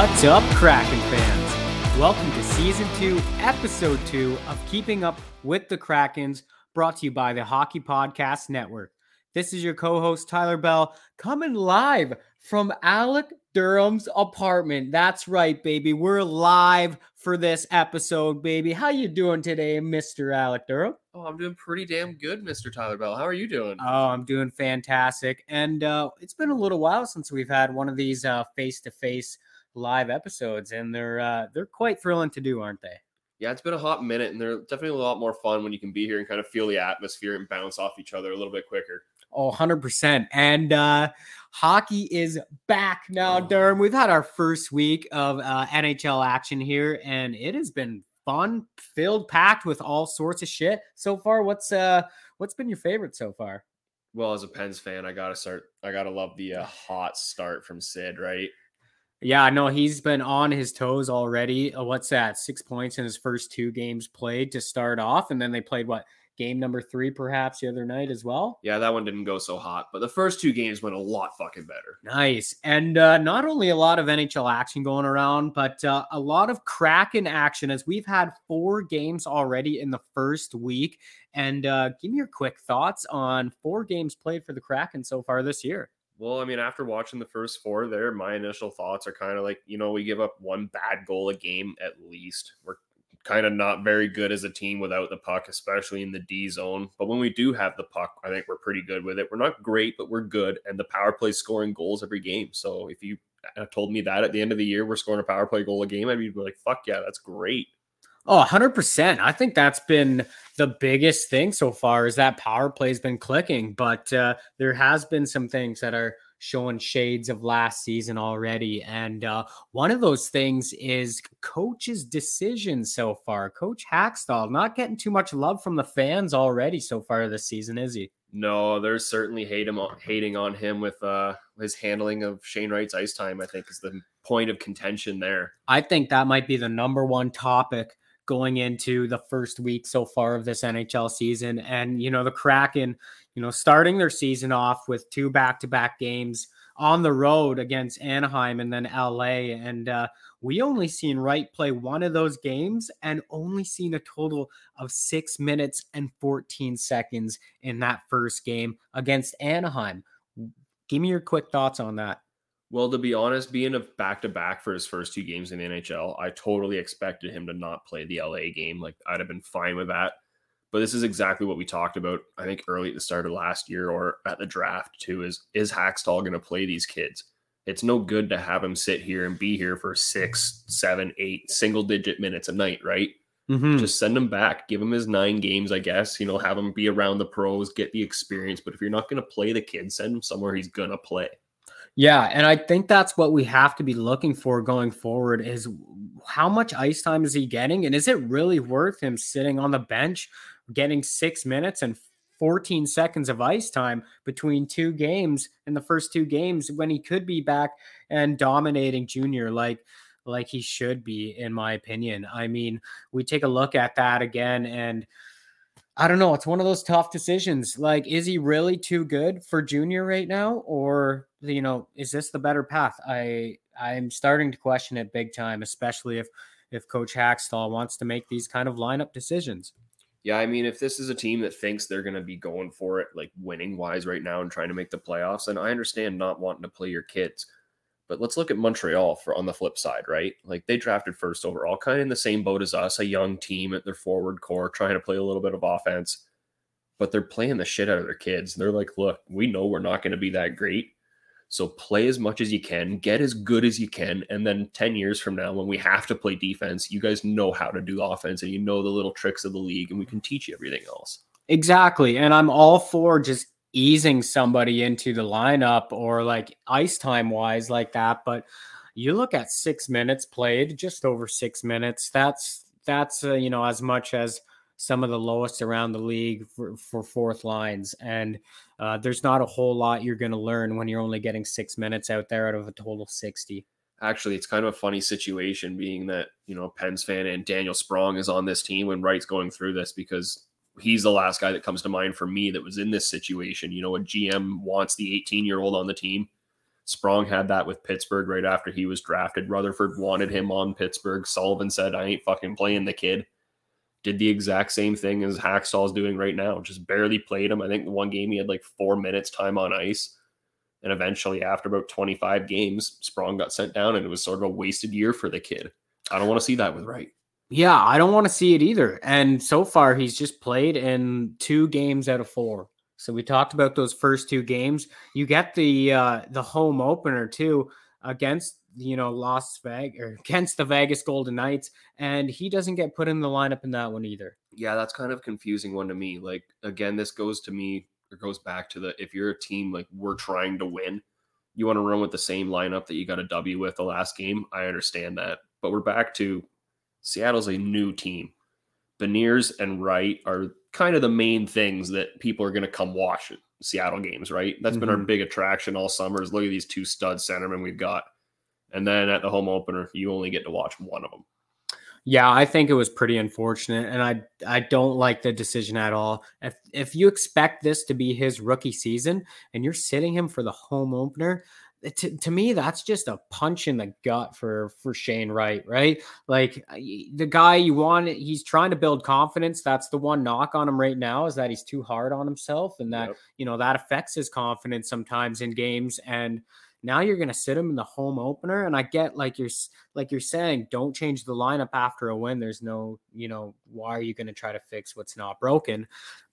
What's up, Kraken fans? Welcome to season two, episode two of Keeping Up with the Krakens, brought to you by the Hockey Podcast Network. This is your co-host Tyler Bell, coming live from Alec Durham's apartment. That's right, baby. We're live for this episode, baby. How you doing today, Mr. Alec Durham? Oh, I'm doing pretty damn good, Mr. Tyler Bell. How are you doing? Oh, I'm doing fantastic. And uh, it's been a little while since we've had one of these uh, face-to-face live episodes, and they're uh, they're quite thrilling to do, aren't they? yeah, it's been a hot minute, and they're definitely a lot more fun when you can be here and kind of feel the atmosphere and bounce off each other a little bit quicker. Oh, 100%. And uh, hockey is back now, Oh. Durham. We've had our first week of uh, NHL action here, and it has been fun, filled, packed with all sorts of shit so far. What's uh, what's been your favorite so far? Well, as a Pens fan, I gotta start. I gotta love the uh, hot start from Sid, right? Yeah, I know he's been on his toes already. Uh, what's that? Six points in his first two games played to start off, and then they played what game number three, perhaps the other night as well. Yeah, that one didn't go so hot, but the first two games went a lot fucking better. Nice. And uh, not only a lot of NHL action going around, but uh, a lot of Kraken action as we've had four games already in the first week. And uh, give me your quick thoughts on four games played for the Kraken so far this year. Well, I mean, after watching the first four there, my initial thoughts are kind of like, you know, we give up one bad goal a game at least. We're kind of not very good as a team without the puck, especially in the D zone. But when we do have the puck, I think we're pretty good with it. We're not great, but we're good. And the power play scoring goals every game. So if you uh, told me that at the end of the year, we're scoring a power play goal a game, I'd be like, fuck yeah, that's great. Oh, 100%. I think that's been the biggest thing so far is that power play's been clicking, but uh, there has been some things that are showing shades of last season already. And uh, one of those things is coach's decisions so far. Coach Hakstol not getting too much love from the fans already so far this season, is he? No, there's certainly hate him hating on him with uh, his handling of Shane Wright's ice time. I think is the point of contention there. I think that might be the number one topic going into the first week so far of this NHL season. And, you know, the Kraken, you know, starting their season off with two back to back games on the road against Anaheim and then LA. And uh, we only seen Wright play one of those games and only seen a total of six minutes and 14 seconds in that first game against Anaheim. Give me your quick thoughts on that. Well, to be honest, being a back to back for his first two games in the NHL, I totally expected him to not play the LA game. Like I'd have been fine with that. But this is exactly what we talked about, I think, early at the start of last year or at the draft too. Is is Hakstol going to play these kids? It's no good to have him sit here and be here for six, seven, eight single digit minutes a night, right? Mm-hmm. Just send him back, give him his nine games, I guess. You know, have him be around the pros, get the experience. But if you're not going to play the kid, send him somewhere he's going to play. Yeah, and I think that's what we have to be looking for going forward is how much ice time is he getting and is it really worth him sitting on the bench getting 6 minutes and 14 seconds of ice time between two games in the first two games when he could be back and dominating junior like like he should be in my opinion. I mean, we take a look at that again and I don't know. It's one of those tough decisions. Like, is he really too good for junior right now, or you know, is this the better path? I I'm starting to question it big time, especially if if Coach Hakstol wants to make these kind of lineup decisions. Yeah, I mean, if this is a team that thinks they're going to be going for it, like winning wise right now and trying to make the playoffs, and I understand not wanting to play your kids. But let's look at Montreal for on the flip side, right? Like they drafted first overall, kind of in the same boat as us, a young team at their forward core, trying to play a little bit of offense. But they're playing the shit out of their kids. They're like, look, we know we're not going to be that great. So play as much as you can, get as good as you can, and then 10 years from now, when we have to play defense, you guys know how to do offense and you know the little tricks of the league, and we can teach you everything else. Exactly. And I'm all for just easing somebody into the lineup or like ice time wise like that. But you look at six minutes played, just over six minutes. That's that's uh, you know as much as some of the lowest around the league for, for fourth lines. And uh, there's not a whole lot you're going to learn when you're only getting six minutes out there out of a total 60. Actually, it's kind of a funny situation being that, you know, Pens fan and Daniel Sprong is on this team when Wright's going through this because he's the last guy that comes to mind for me that was in this situation. You know, a GM wants the 18 year old on the team. Sprong had that with Pittsburgh right after he was drafted. Rutherford wanted him on Pittsburgh. Sullivan said, I ain't fucking playing the kid did the exact same thing as Hakstol's doing right now. Just barely played him. I think the one game he had like four minutes time on ice. And eventually, after about 25 games, Sprong got sent down and it was sort of a wasted year for the kid. I don't want to see that with Wright. Yeah, I don't want to see it either. And so far, he's just played in two games out of four. So we talked about those first two games. You get the uh, the home opener too against you know, Las Vegas or against the Vegas Golden Knights, and he doesn't get put in the lineup in that one either. Yeah, that's kind of confusing one to me. Like again, this goes to me or goes back to the if you're a team like we're trying to win, you want to run with the same lineup that you got a W with the last game. I understand that, but we're back to Seattle's a new team. Beniers and Wright are kind of the main things that people are going to come watch Seattle games, right? That's mm-hmm. been our mm-hmm. big attraction all summer. Is look at these two stud centermen we've got and then at the home opener, you only get to watch one of them. Yeah, I think it was pretty unfortunate, and I I don't like the decision at all. If if you expect this to be his rookie season and you're sitting him for the home opener, to, to me that's just a punch in the gut for for Shane Wright, right? Like uh, the guy you want, he's trying to build confidence. That's the one knock on him right now is that he's too hard on himself, and that yep. you know that affects his confidence sometimes in games and now you're going to sit him in the home opener, and I get like you're like you're saying, don't change the lineup after a win. There's no, you know, why are you going to try to fix what's not broken?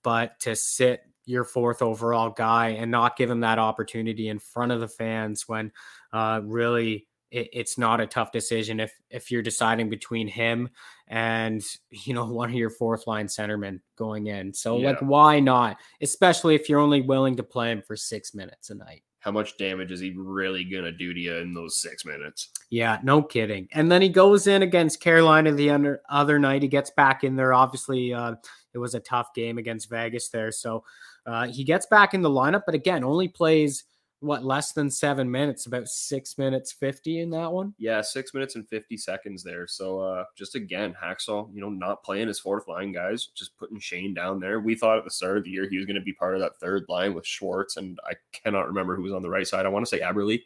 But to sit your fourth overall guy and not give him that opportunity in front of the fans when uh, really it, it's not a tough decision if if you're deciding between him and you know one of your fourth line centermen going in. So yeah. like why not? Especially if you're only willing to play him for six minutes a night how much damage is he really gonna do to you in those six minutes? Yeah, no kidding. And then he goes in against Carolina the under, other night. He gets back in there. Obviously, uh, it was a tough game against Vegas there, so uh, he gets back in the lineup. But again, only plays what less than seven minutes, about six minutes fifty in that one. Yeah, six minutes and fifty seconds there. So uh just again, Hakstol, you know, not playing his fourth line guys, just putting Shane down there. We thought at the start of the year he was going to be part of that third line with Schwartz, and I cannot remember who was on the right side. I want to say Eberle.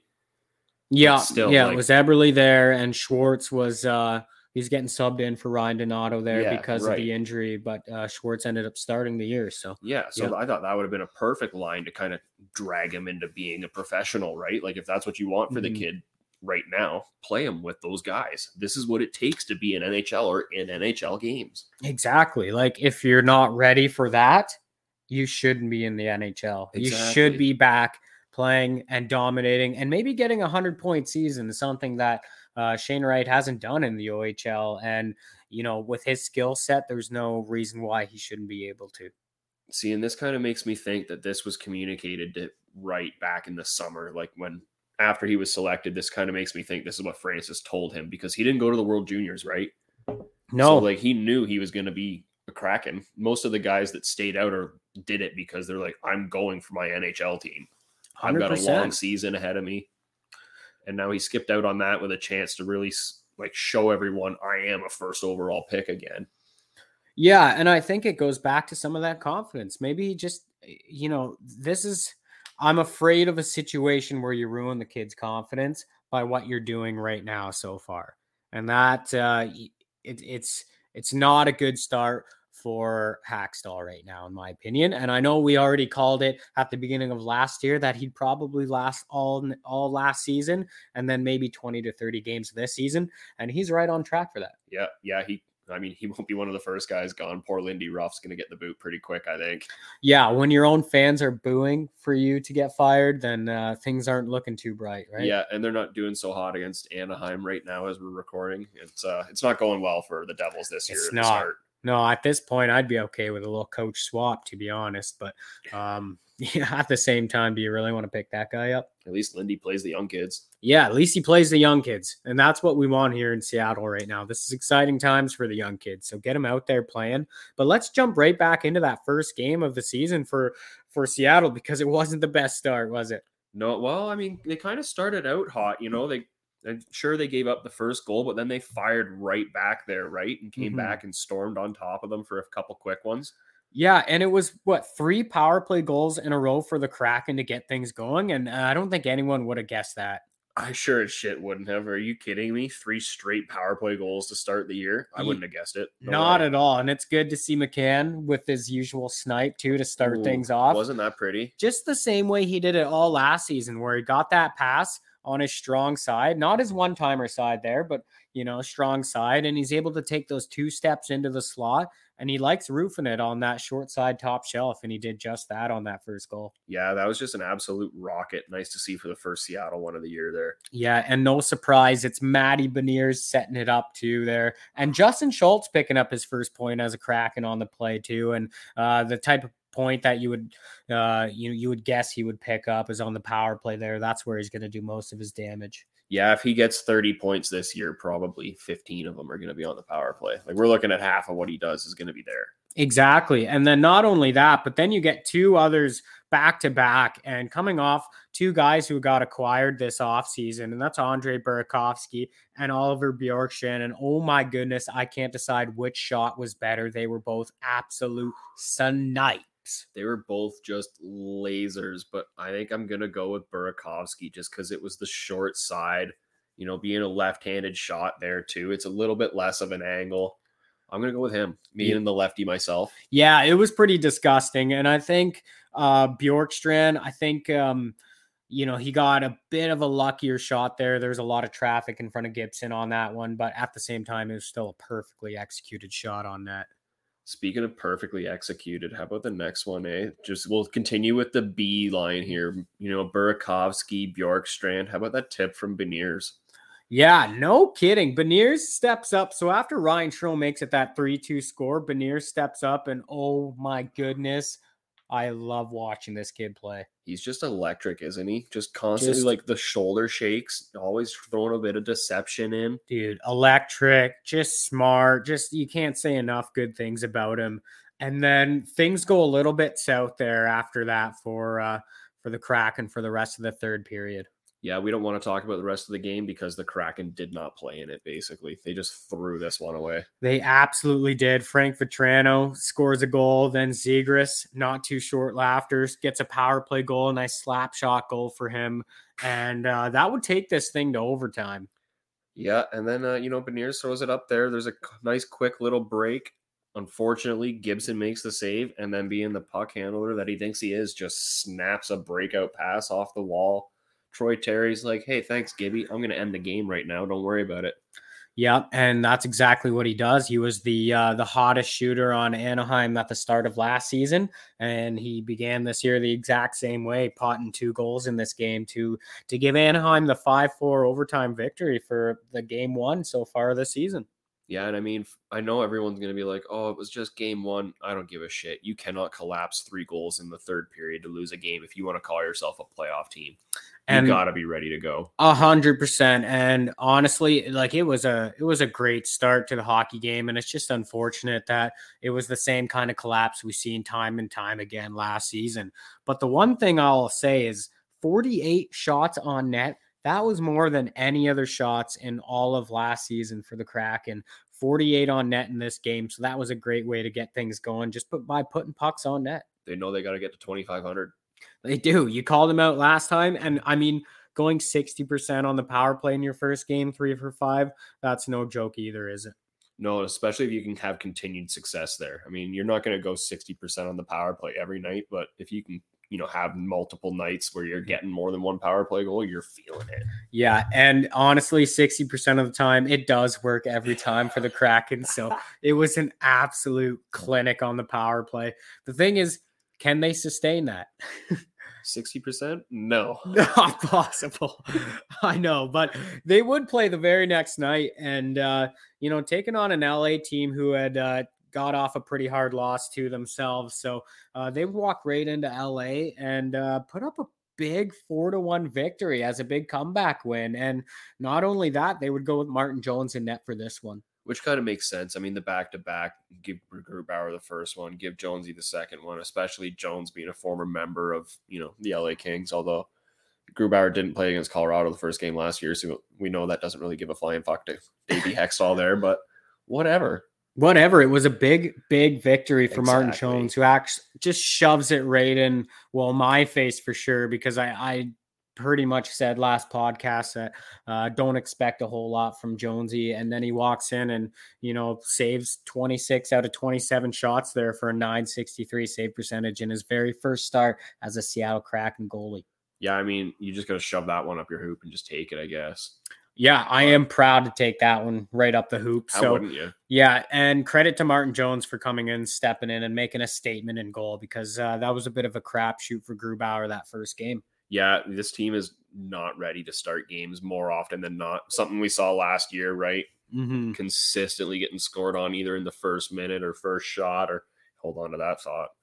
Yeah, still, yeah, like, it was Eberle there, and Schwartz was uh he's getting subbed in for Ryan Donato there yeah, because right. of the injury, but uh, Schwartz ended up starting the year. So yeah, so yeah. I thought that would have been a perfect line to kind of drag him into being a professional, right? Like if that's what you want for mm-hmm. the kid right now, play him with those guys. This is what it takes to be an NHL or in NHL games. Exactly. Like if you're not ready for that, you shouldn't be in the NHL. Exactly. You should be back playing and dominating and maybe getting a 100 point season, something that – uh, Shane Wright hasn't done in the OHL. And, you know, with his skill set, there's no reason why he shouldn't be able to. See, and this kind of makes me think that this was communicated to Wright back in the summer, like when after he was selected. This kind of makes me think this is what Francis told him because he didn't go to the World Juniors, right? No, so, like he knew he was going to be a Kraken, most of the guys that stayed out or did it because they're like, I'm going for my NHL team. I've got a long season ahead of me. And now he skipped out on that with a chance to really like show everyone I am a first overall pick again. Yeah, and I think it goes back to some of that confidence. Maybe just, you know, this is. I'm afraid of a situation where you ruin the kid's confidence by what you're doing right now so far, and that uh, it, it's it's not a good start for Hakstol right now, in my opinion. And I know we already called it at the beginning of last year that he'd probably last all all last season, and then maybe 20 to 30 games this season, and he's right on track for that. Yeah, yeah, he I mean, he won't be one of the first guys gone. Poor Lindy Ruff's gonna get the boot pretty quick, I think. yeah, when your own fans are booing for you to get fired, then uh, things aren't looking too bright, right? Yeah, and they're not doing so hot against Anaheim right now as we're recording. It's uh it's not going well for the Devils this year It's not. No, at this point, I'd be okay with a little coach swap, to be honest. But um, yeah, at the same time, do you really want to pick that guy up? At least Lindy plays the young kids. Yeah, at least he plays the young kids, and that's what we want here in Seattle right now. This is exciting times for the young kids, so get them out there playing. But let's jump right back into that first game of the season for for Seattle because it wasn't the best start, was it? No, well, I mean, they kind of started out hot, you know. They I'm sure they gave up the first goal, but then they fired right back there, right? And came Mhm. back and stormed on top of them for a couple quick ones. Yeah, and it was what three power play goals in a row for the Kraken to get things going, and uh, I don't think anyone would have guessed that. I sure as shit wouldn't have. Are you kidding me? Three straight power play goals to start the year. I wouldn't have guessed it. No Not way. at all, and it's good to see McCann with his usual snipe too to start Ooh, things off. Wasn't that pretty? Just the same way he did it all last season, where he got that pass on his strong side, not his one timer side there, but you know, strong side, and he's able to take those two steps into the slot, and he likes roofing it on that short side top shelf, and he did just that on that first goal. Yeah, that was just an absolute rocket. Nice to see for the first Seattle one of the year there. Yeah, and no surprise, it's Matty Beniers setting it up too there, and Justin Schultz picking up his first point as a Kraken on the play too, and uh, the type of point that you would uh, you you would guess he would pick up is on the power play there. That's where he's going to do most of his damage. Yeah, if he gets 30 points this year, probably 15 of them are going to be on the power play. Like we're looking at half of what he does is going to be there. Exactly. And then not only that, but then you get two others back to back and coming off two guys who got acquired this offseason, and that's Andre Burakovsky and Oliver Bjorkstrand. And oh my goodness, I can't decide which shot was better. They were both absolute snipes. They were both just lasers, but I think I'm going to go with Burakovsky just because it was the short side. You know, being a left handed shot there too. It's a little bit less of an angle. I'm going to go with him, me and the lefty myself. Yeah, it was pretty disgusting. And I think uh Bjorkstrand, I think um, you know, he got a bit of a luckier shot there. There's a lot of traffic in front of Gibson on that one, but at the same time, it was still a perfectly executed shot on net. Speaking of perfectly executed, how about the next one, eh? Just we'll continue with the B line here. You know, Burakovsky, Bjorkstrand. How about that tip from Beniers? Yeah, no kidding. Beniers steps up. So after Ryan Strome makes it that 3 2 score, Beniers steps up, and oh my goodness, I love watching this kid play. He's just electric, isn't he? Just constantly Just- like the shoulder shakes, always throwing a bit of deception in. dude electric just smart just you can't say enough good things about him and then things go a little bit south there after that for uh for the Kraken for the rest of the third period Yeah, we don't want to talk about the rest of the game because the Kraken did not play in it, basically. They just threw this one away. they absolutely did frank vatrano scores a goal then zegras not too short laughters gets a power play goal a nice slap shot goal for him and uh, that would take this thing to overtime Yeah, and then uh, you know Beniers throws it up there. There's a nice quick little break. Unfortunately, Gibson makes the save, and then being the puck handler that he thinks he is, just snaps a breakout pass off the wall. Troy Terry's like, "Hey, thanks, Gibby. I'm gonna end the game right now. Don't worry about it." Yep, and that's exactly what he does. He was the uh, the hottest shooter on Anaheim at the start of last season, and he began this year the exact same way, potting two goals in this game to to give Anaheim the five four overtime victory for the game one so far this season. Yeah, and I mean, I know everyone's gonna be like, "Oh, it was just game one." I don't give a shit. You cannot collapse three goals in the third period to lose a game if you want to call yourself a playoff team. And you gotta be ready to go. A hundred percent. And honestly, like it was a it was a great start to the hockey game. And it's just unfortunate that it was the same kind of collapse we've seen time and time again last season. But the one thing I'll say is 48 shots on net. That was more than any other shots in all of last season for the Kraken. 48 on net in this game. So that was a great way to get things going just put by putting pucks on net. They know they got to get to 2,500. They do. You called them out last time. And I mean, going 60% on the power play in your first game, three for five, that's no joke either, is it? No, especially if you can have continued success there. I mean, you're not going to go 60% on the power play every night, but if you can, you know, have multiple nights where you're mm-hmm. getting more than one power play goal, you're feeling it. Yeah. And honestly, 60% of the time, it does work every time for the Kraken. So it was an absolute clinic on the power play. The thing is, can they sustain that? 60%? No. Not possible. I know, but they would play the very next night and, uh, you know, taking on an LA team who had uh, got off a pretty hard loss to themselves. So uh, they would walk right into LA and uh, put up a big four to one victory as a big comeback win. And not only that, they would go with Martin Jones in net for this one which kind of makes sense. I mean, the back to back, give Grubauer the first one, give Jonesy the second one, especially Jones being a former member of you know the LA Kings. Although Grubauer didn't play against Colorado the first game last year, so we know that doesn't really give a flying fuck to Davey Hextall there. But whatever, whatever. It was a big, big victory for exactly. Martin Jones, who actually just shoves it right in well my face for sure because I I pretty much said last podcast that uh, don't expect a whole lot from Jonesy. And then he walks in and, you know, saves 26 out of 27 shots there for a 963 save percentage in his very first start as a Seattle Kraken goalie. Yeah, I mean, you just got to shove that one up your hoop and just take it, I guess. Yeah, I am proud to take that one right up the hoop. How so, wouldn't you? Yeah, and credit to Martin Jones for coming in, stepping in, and making a statement in goal because uh, that was a bit of a crapshoot for Grubauer that first game yeah, this team is not ready to start games more often than not. Something we saw last year, right? Mm-hmm. Consistently getting scored on either in the first minute or first shot, or hold on to that thought.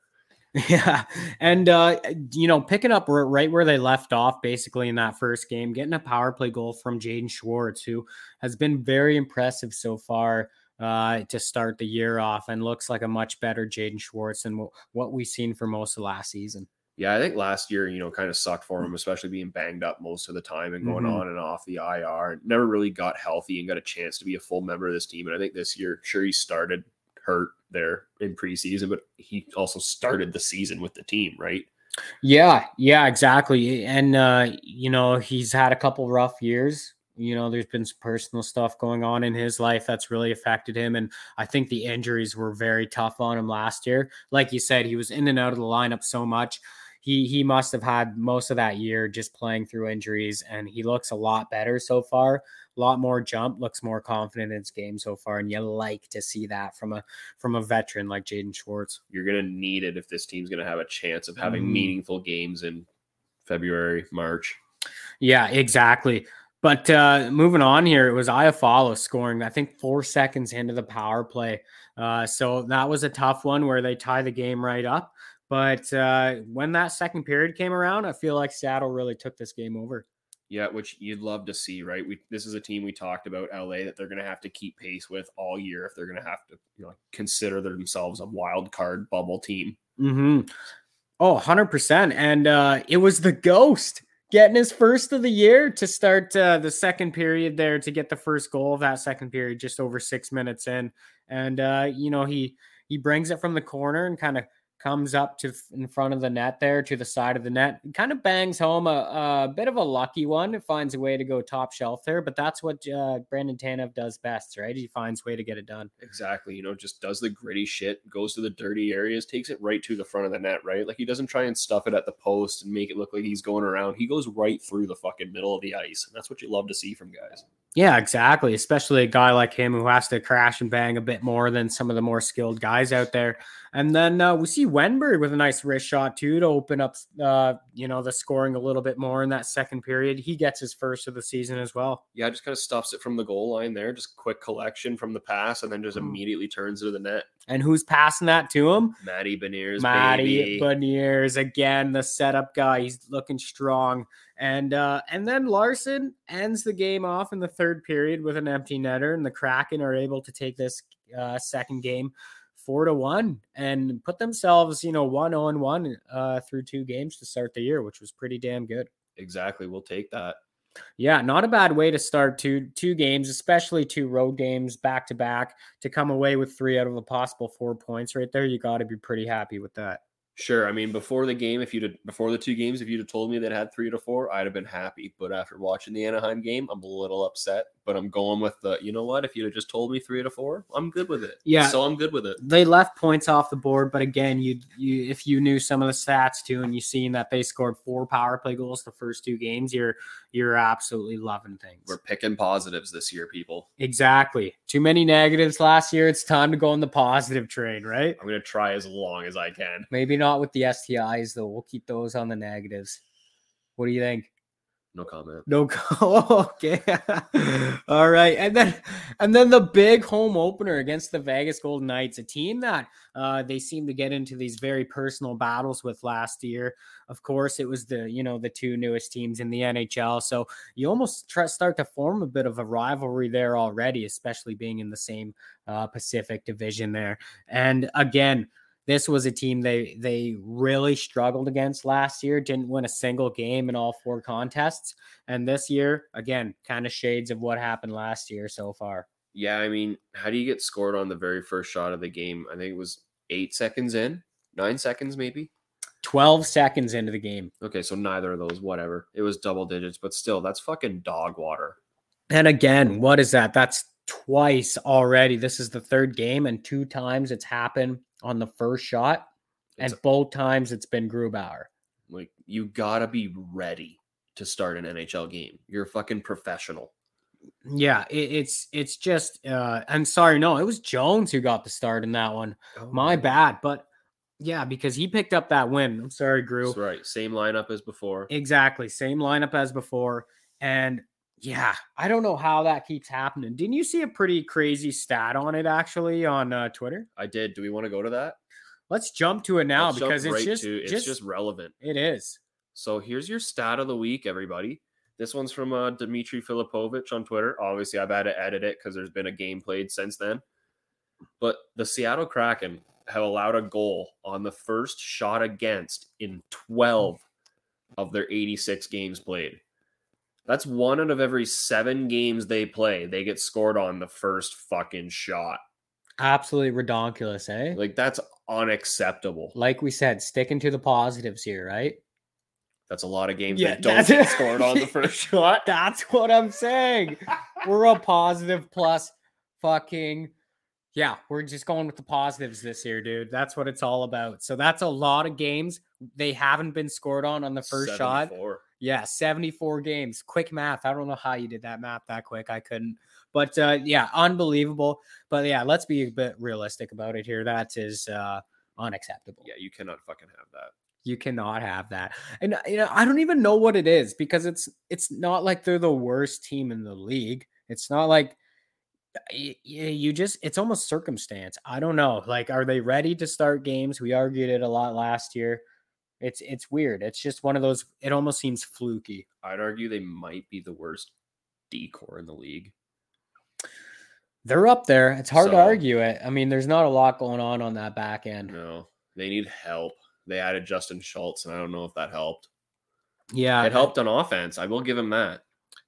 Yeah. And, uh, you know, picking up right where they left off, basically in that first game, getting a power play goal from Jaden Schwartz, who has been very impressive so far uh, to start the year off and looks like a much better Jaden Schwartz than what we've seen for most of last season yeah, I think last year, you know, kind of sucked for him, especially being banged up most of the time and going mm-hmm. on and off the IR. And never really got healthy and got a chance to be a full member of this team. And I think this year, sure, he started hurt there in preseason, but he also started the season with the team, right? Yeah, yeah, exactly. And uh, you know, he's had a couple rough years. You know, there's been some personal stuff going on in his life that's really affected him. And I think the injuries were very tough on him last year. Like you said, he was in and out of the lineup so much he he must have had most of that year just playing through injuries, and he looks a lot better so far. A lot more jump, looks more confident in his game so far, and you like to see that from a from a veteran like Jaden Schwartz. You're gonna need it if this team's gonna have a chance of having mm. meaningful games in February, March. Yeah, exactly. But uh, moving on here, it was Iafallo scoring, I think, four seconds into the power play. Uh, so that was a tough one where they tie the game right up. But uh, when that second period came around, I feel like Seattle really took this game over. Yeah, which you'd love to see, right? We this is a team we talked about LA that they're going to have to keep pace with all year if they're going to have to, you know, consider themselves a wild card bubble team. Mm-hmm. Oh, 100%. And uh, it was the ghost getting his first of the year to start uh, the second period there to get the first goal of that second period just over six minutes in. And, uh, you know, he he brings it from the corner and kind of comes up to in front of the net there to the side of the net kind of bangs home a, a bit of a lucky one. It finds a way to go top shelf there but that's what uh, brandon tanev does best right? He finds way to get it done. Exactly you know just does the gritty shit goes to the dirty areas takes it right to the front of the net right? Like he doesn't try and stuff it at the post and make it look like he's going around. He goes right through the fucking middle of the ice and that's what you love to see from guys yeah, exactly. Especially a guy like him who has to crash and bang a bit more than some of the more skilled guys out there. And then uh, we see Wennberg with a nice wrist shot too to open up, uh, you know, the scoring a little bit more in that second period. He gets his first of the season as well. Yeah, just kind of stuffs it from the goal line there, just quick collection from the pass, and then just mm. immediately turns to the net. And who's passing that to him? Matty Beniers, Matty baby. Beniers again, the setup guy. He's looking strong. And uh, and then Larsson ends the game off in the third period with an empty netter, and the Kraken are able to take this uh, second game four to one and put themselves, you know, one on one uh, through two games to start the year, which was pretty damn good. exactly. We'll take that. Yeah, not a bad way to start two two games, especially two road games back to back to come away with three out of a possible four points right there. You got to be pretty happy with that. Sure. I mean, before the game, if you'd before the two games, if you'd have told me that had three to four, I'd have been happy. But after watching the Anaheim game, I'm a little upset. But I'm going with the, you know what? If you'd have just told me three to four, I'm good with it. Yeah. So I'm good with it. They left points off the board, but again, you you if you knew some of the stats too, and you seen that they scored four power play goals the first two games, you're you're absolutely loving things. We're picking positives this year, people. exactly. Too many negatives last year. It's time to go on the positive train, right? I'm gonna try as long as I can. Maybe not with the STIs though. We'll keep those on the negatives. What do you think? No comment. No okay. All right. And then and then the big home opener against the Vegas Golden Knights, a team that uh they seem to get into these very personal battles with last year. Of course, it was the, you know, the two newest teams in the NHL. So you almost try, start to form a bit of a rivalry there already, especially being in the same uh Pacific division there. And again, this was a team they they really struggled against last year didn't win a single game in all four contests and this year again kind of shades of what happened last year so far Yeah, I mean, how do you get scored on the very first shot of the game? I think it was eight seconds in, nine seconds maybe. 12 seconds into the game Okay, so neither of those, whatever. It was double digits, but still, that's fucking dog water. and again what is that that's twice already this is the third game and two times it's happened on the first shot and It's- both times it's been grubauer Like, you gotta be ready to start an NHL game. You're a fucking professional. yeah it, it's it's just uh i'm sorry no it was jones who got the start in that one My bad, but yeah, because he picked up that win. I'm sorry, Gru. That's right. Same lineup as before. Exactly, same lineup as before, and yeah, I don't know how that keeps happening. Didn't you see a pretty crazy stat on it actually on uh, Twitter? I did. Do we want to go to that? Let's jump to it now Let's because it's right just, to- it's just just relevant. it is. So here's your stat of the week, everybody. This one's from uh, Dimitri Filipovic on Twitter. Obviously, I've had to edit it because there's been a game played since then. But the Seattle Kraken have allowed a goal on the first shot against in 12 of their 86 games played. That's one out of every seven games they play. They get scored on the first fucking shot. Absolutely redonkulous, eh? Like, that's unacceptable. Like we said, sticking to the positives here, right? That's a lot of games Yeah, that don't get scored on the first shot. That's what I'm saying. we're a positive plus fucking yeah, we're just going with the positives this year, dude. That's what it's all about. So that's a lot of games they haven't been scored on on the first shot. 74. Yeah, 74 games. Quick math. I don't know how you did that math that quick. I couldn't. But uh yeah, unbelievable. But yeah, let's be a bit realistic about it here. That is uh unacceptable. Yeah, you cannot fucking have that. You cannot have that. And you know, I don't even know what it is because it's it's not like they're the worst team in the league. It's not like y- y- you just it's almost circumstance. I don't know. Like are they ready to start games? We argued it a lot last year. It's it's weird. It's just one of those it almost seems fluky. I'd argue they might be the worst decor in the league. They're up there. It's hard to argue it. I mean, there's not a lot going on on that back end. No, they need help. They added Justin Schultz, and I don't know if that helped. Yeah, It helped on offense. I will give him that.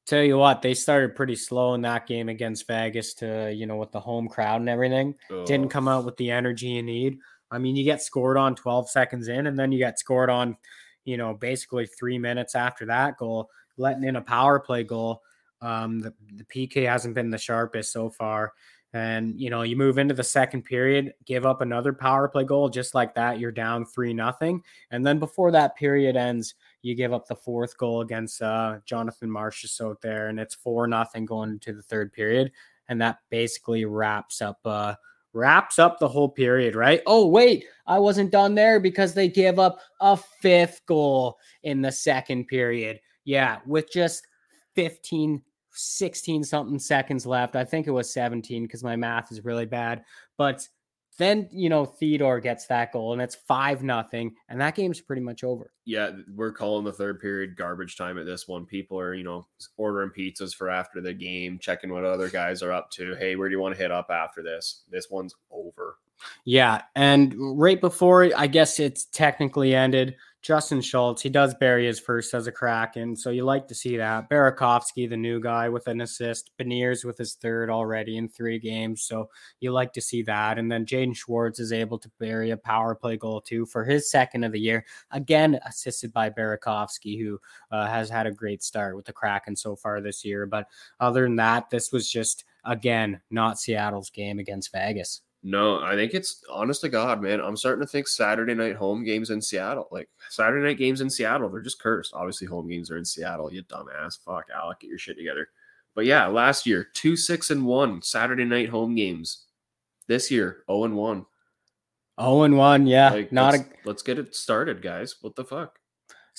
Tell you what, they started pretty slow in that game against Vegas to, you know, with the home crowd and everything. Didn't come out with the energy you need. I mean, you get scored on 12 seconds in, and then you get scored on, you know, basically three minutes after that goal, letting in a power play goal. Um, the, the PK hasn't been the sharpest so far. And you know, you move into the second period, give up another power play goal just like that. You're down three nothing, and then before that period ends, you give up the fourth goal against uh, Jonathan Marchessault there, and it's four nothing going into the third period, and that basically wraps up uh, wraps up the whole period, right? Oh wait, I wasn't done there because they give up a fifth goal in the second period. Yeah, with just 15 16 something seconds left. I think it was 17 because my math is really bad. But Then you know Theodore gets that goal, and it's five nothing, and that game's pretty much over. Yeah, we're calling the third period garbage time at this one. People are, you know, ordering pizzas for after the game, checking what other guys are up to. Hey, where do you want to hit up after this? This one's over. Yeah, and right before I guess it's technically ended, Justin Schultz, he does bury his first as a Kraken, so you like to see that. Burakovsky, the new guy with an assist, Beniers with his third already in three games, so you like to see that. And then Jaden Schwartz is able to bury a power play goal too for his second of the year, again assisted by Burakovsky, who uh, has had a great start with the Kraken so far this year. But other than that, this was just again not Seattle's game against Vegas. No, I think it's honest to God, man. I'm starting to think Saturday night home games in Seattle, like Saturday night games in Seattle, they're just cursed. Obviously, home games are in Seattle. You dumbass. Fuck, Alec, get your shit together. But yeah, last year, two, six, and one Saturday night home games. This year, 0 and 1. Oh and one, yeah. Like, not let's, a let's get it started, guys. What the fuck?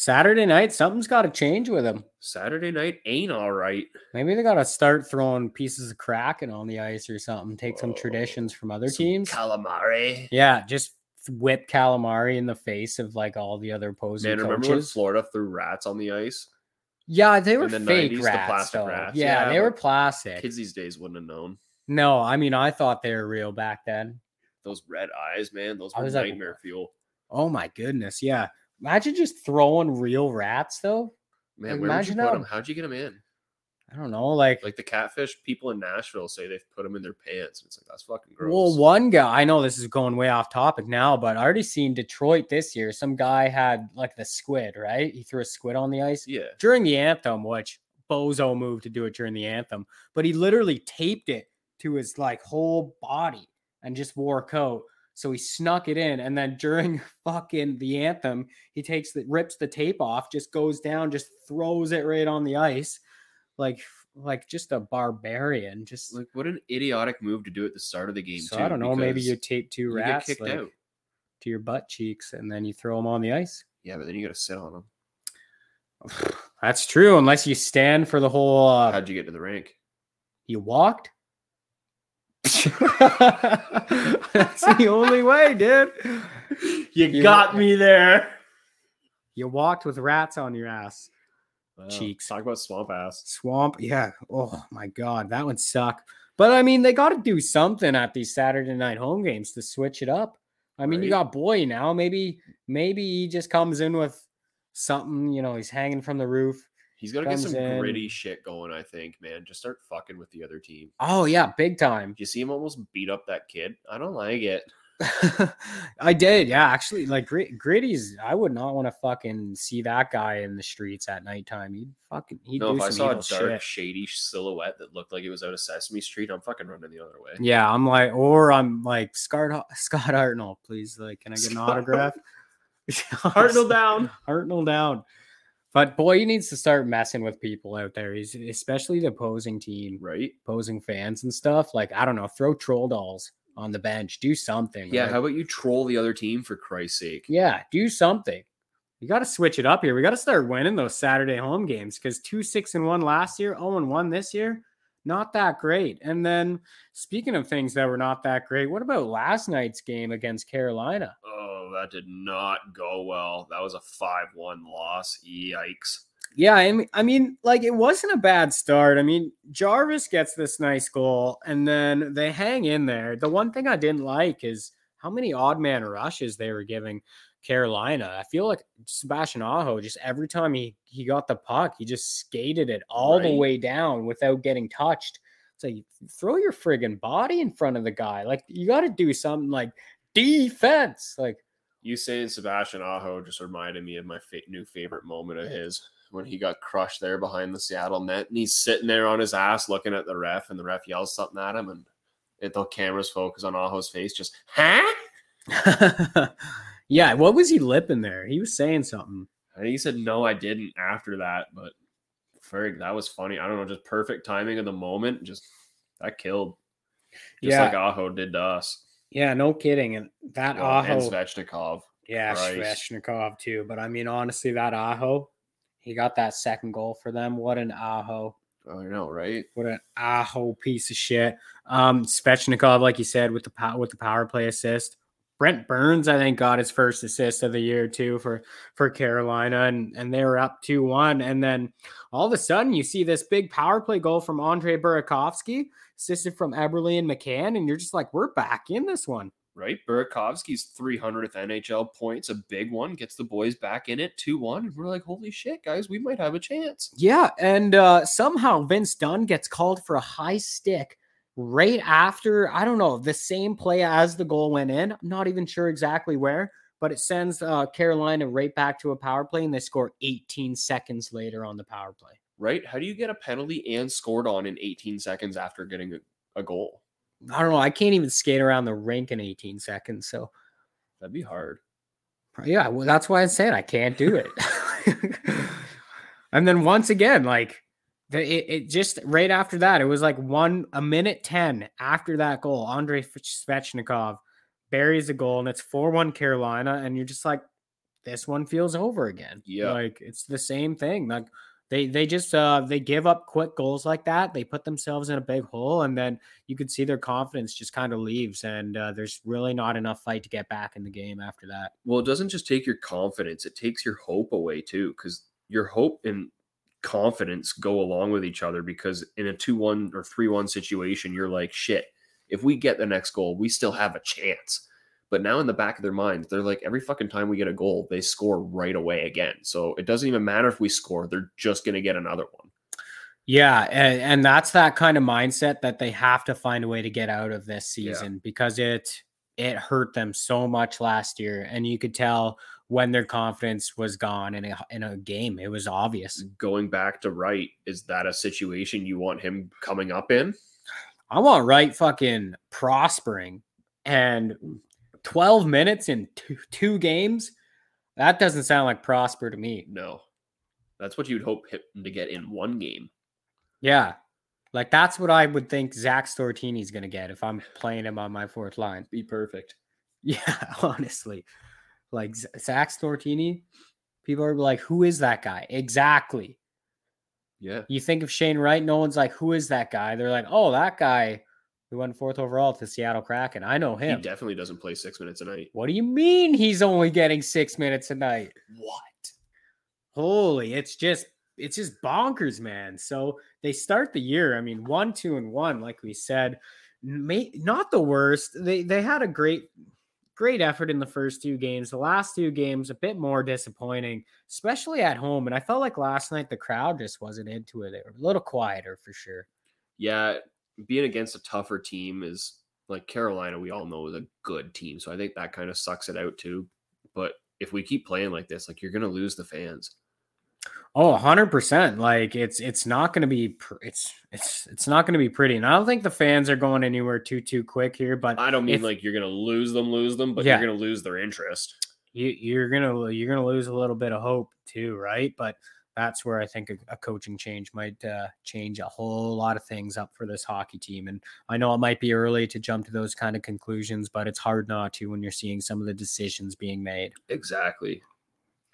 Saturday night, something's got to change with them. Saturday night ain't all right. Maybe they got to start throwing pieces of Kraken on the ice or something. Take some Oh, traditions from other Some teams. Calamari. yeah, just whip calamari in the face of like all the other opposing Man, remember when. Florida threw rats on the ice? yeah, they were the fake 90s, the rats. plastic rats? Yeah, Yeah, they were plastic. Kids these days wouldn't have known. No, I mean I thought they were real back then. Those red eyes, man, those were was like, nightmare fuel. Oh my goodness, yeah. Imagine just throwing real rats though. Man, Like, where would you put how- them? How'd you get them in? I don't know, like Like the catfish people in Nashville say they've put them in their pants. It's like that's fucking gross. Well, one guy, I know this is going way off topic now, but I already seen Detroit this year. Some guy had like the squid, right? He threw a squid on the ice yeah, during the anthem, which bozo move to do it during the anthem, but he literally taped it to his like whole body and just wore a coat. So he snuck it in, and then during fucking the anthem, he takes the rips the tape off, just goes down, just throws it right on the ice, like like just a barbarian. Just like what an idiotic move to do at the start of the game. so too, I don't know. Maybe you tape two rats kicked like, out. to your butt cheeks, and then you throw them on the ice. Yeah, but then you got to sit on them. That's true, unless you stand for the whole. Uh, How'd you get to the rink? you walked. That's the only way, dude. You, You- got me there. You walked with rats on your ass. Wow, Cheeks. Talk about swamp ass. Swamp, yeah. Oh my god, that would suck. But I mean, they got to do something at these Saturday night home games to switch it up. I mean, you got Buoy now. Maybe, maybe he just comes in with something. You know, he's hanging from the roof. He's got to get some in. gritty shit going. I think, man. Just start fucking with the other team. Oh yeah, big time. You see him almost beat up that kid? I don't like it. I did, yeah. Actually, like Grit- Gritty's, I would not want to fucking see that guy in the streets at nighttime. He'd fucking he'd no, if I saw a dark, shit. shady silhouette that looked like it was out of Sesame Street, I'm fucking running the other way. Yeah, I'm like, or I'm like Scott Scott Hartnell, please. Like, can I get an autograph? Hartnell down. Hartnell down. But Buoy, he needs to start messing with people out there. He's especially the opposing team, Right? opposing fans and stuff. Like, I don't know, throw troll dolls on the bench, do something. Yeah. like- How about you troll the other team for Christ's sake? Yeah, do something. You got to switch it up here. We got to start winning those Saturday home games because two six and one last year, zero and one this year, not that great. And then speaking of things that were not that great, what about last night's game against Carolina? Oh, that did not go well. That was a 5 1 loss. Yikes. Yeah, I mean, I mean, like it wasn't a bad start. I mean, Jarvis gets this nice goal, and then they hang in there. The one thing I didn't like is how many odd man rushes they were giving Carolina. I feel like Sebastian Aho just every time he he got the puck, he just skated it all the way down without getting touched. So you throw your friggin' body in front of the guy. Like you got to do something like defense. Like You saying Sebastian Aho just reminded me of my fa- new favorite moment of his when he got crushed there behind the Seattle net and he's sitting there on his ass looking at the ref and the ref yells something at him and it, the cameras focus on Aho's face just, huh? yeah, what was he lipping there? He was saying something. And he said, no, I didn't after that. But Ferg, that was funny. I don't know, just perfect timing of the moment. Just that killed. Just Yeah. like Aho did to us. Yeah, no kidding. And that Oh, and Aho, Svechnikov. yeah, Christ. Svechnikov too. But I mean, honestly, that Aho, he got that second goal for them. What an Aho! I know, right? What an aho piece of shit. Um, Svechnikov, like you said, with the power with the power play assist. Brent Burns, I think, got his first assist of the year too for for Carolina, and and they were up two one, and then all of a sudden you see this big power play goal from Andre Burakovsky, assisted from Eberle and McCann, and you're just like, we're back in this one. Right? Burakovsky's 300th NHL points, a big one, gets the boys back in it 2 1. And We're like, holy shit, guys, we might have a chance. Yeah, and uh, somehow Vince Dunn gets called for a high stick right after, I don't know, the same play as the goal went in. I'm not even sure exactly where, but it sends uh, Carolina right back to a power play and they score 18 seconds later on the power play. Right? How do you get a penalty and scored on in 18 seconds after getting a, a goal? I don't know. I can't even skate around the rink in 18 seconds. So That'd be hard. yeah, well, that's why I said I can't do it. and then once again, like the, it, it just right after that, it was like one a minute 10 after that goal. Andre Svechnikov buries a goal and it's 4 1 Carolina. And you're just like, this one feels over again. Yeah. Like it's the same thing. Like they they just uh they give up quick goals like that. They put themselves in a big hole, and then you could see their confidence just kind of leaves, and uh, there's really not enough fight to get back in the game after that. Well, it doesn't just take your confidence, it takes your hope away too, because your hope and confidence go along with each other. Because in a 2 1 or 3 1 situation, you're like, shit, if we get the next goal, we still have a chance. But now in the back of their minds, they're like, every fucking time we get a goal, they score right away again. So it doesn't even matter if we score, they're just going to get another one. Yeah, and, and that's that kind of mindset that they have to find a way to get out of this Yeah. season because it it hurt them so much last year, and you could tell when their confidence was gone in a in a game. It was obvious. Going back to Wright, is that a situation you want him coming up in? I want Wright fucking prospering, and twelve minutes in two, two games. That doesn't sound like prosper to me. No. That's what you'd hope him to get in one game. Yeah, like that's what I would think Zach Stortini's going to get if I'm playing him on my fourth line. Be perfect. Yeah, honestly. Like Zach Stortini, people are like, who is that guy? Exactly. Yeah. You think of Shane Wright, no one's like, who is that guy? They're like, oh, that guy who went fourth overall to Seattle Kraken. I know him. He definitely doesn't play six minutes a night. what do you mean he's only getting six minutes a night? What? Holy, it's just it's just bonkers, man. So they start the year. I mean, one, two, and one, like we said, may, not the worst. They they had a great great effort in the first two games. The last two games a bit more disappointing, especially at home. And I felt like last night the crowd just wasn't into it. They were a little quieter for sure. Yeah, being against a tougher team is like Carolina, we all know is a good team. So I think that kind of sucks it out too. But if we keep playing like this, like you're gonna lose the fans. Oh, 100%. Like it's it's not going to be pr- it's it's it's not going to be pretty. And I don't think the fans are going anywhere too too quick here, but I don't mean if- like you're gonna lose them, lose them, but Yeah. you're gonna lose their interest. you, you're gonna you're gonna lose a little bit of hope too, right? But that's where I think a, a coaching change might uh, change a whole lot of things up for this hockey team. And I know it might be early to jump to those kind of conclusions, but it's hard not to when you're seeing some of the decisions being made. Exactly.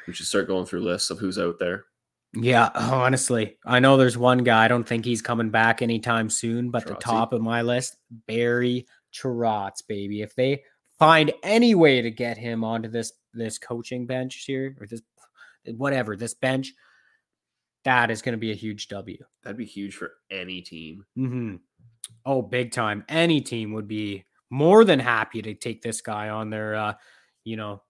We should start going through lists of who's out there. Yeah, honestly, I know there's one guy. I don't think he's coming back anytime soon, but the top of my list, Barry Trotz, baby. If they find any way to get him onto this this coaching bench here or this whatever this bench, that is going to be a huge W. That'd be huge for any team. hmm Oh, big time. Any team would be more than happy to take this guy on their, uh, you know,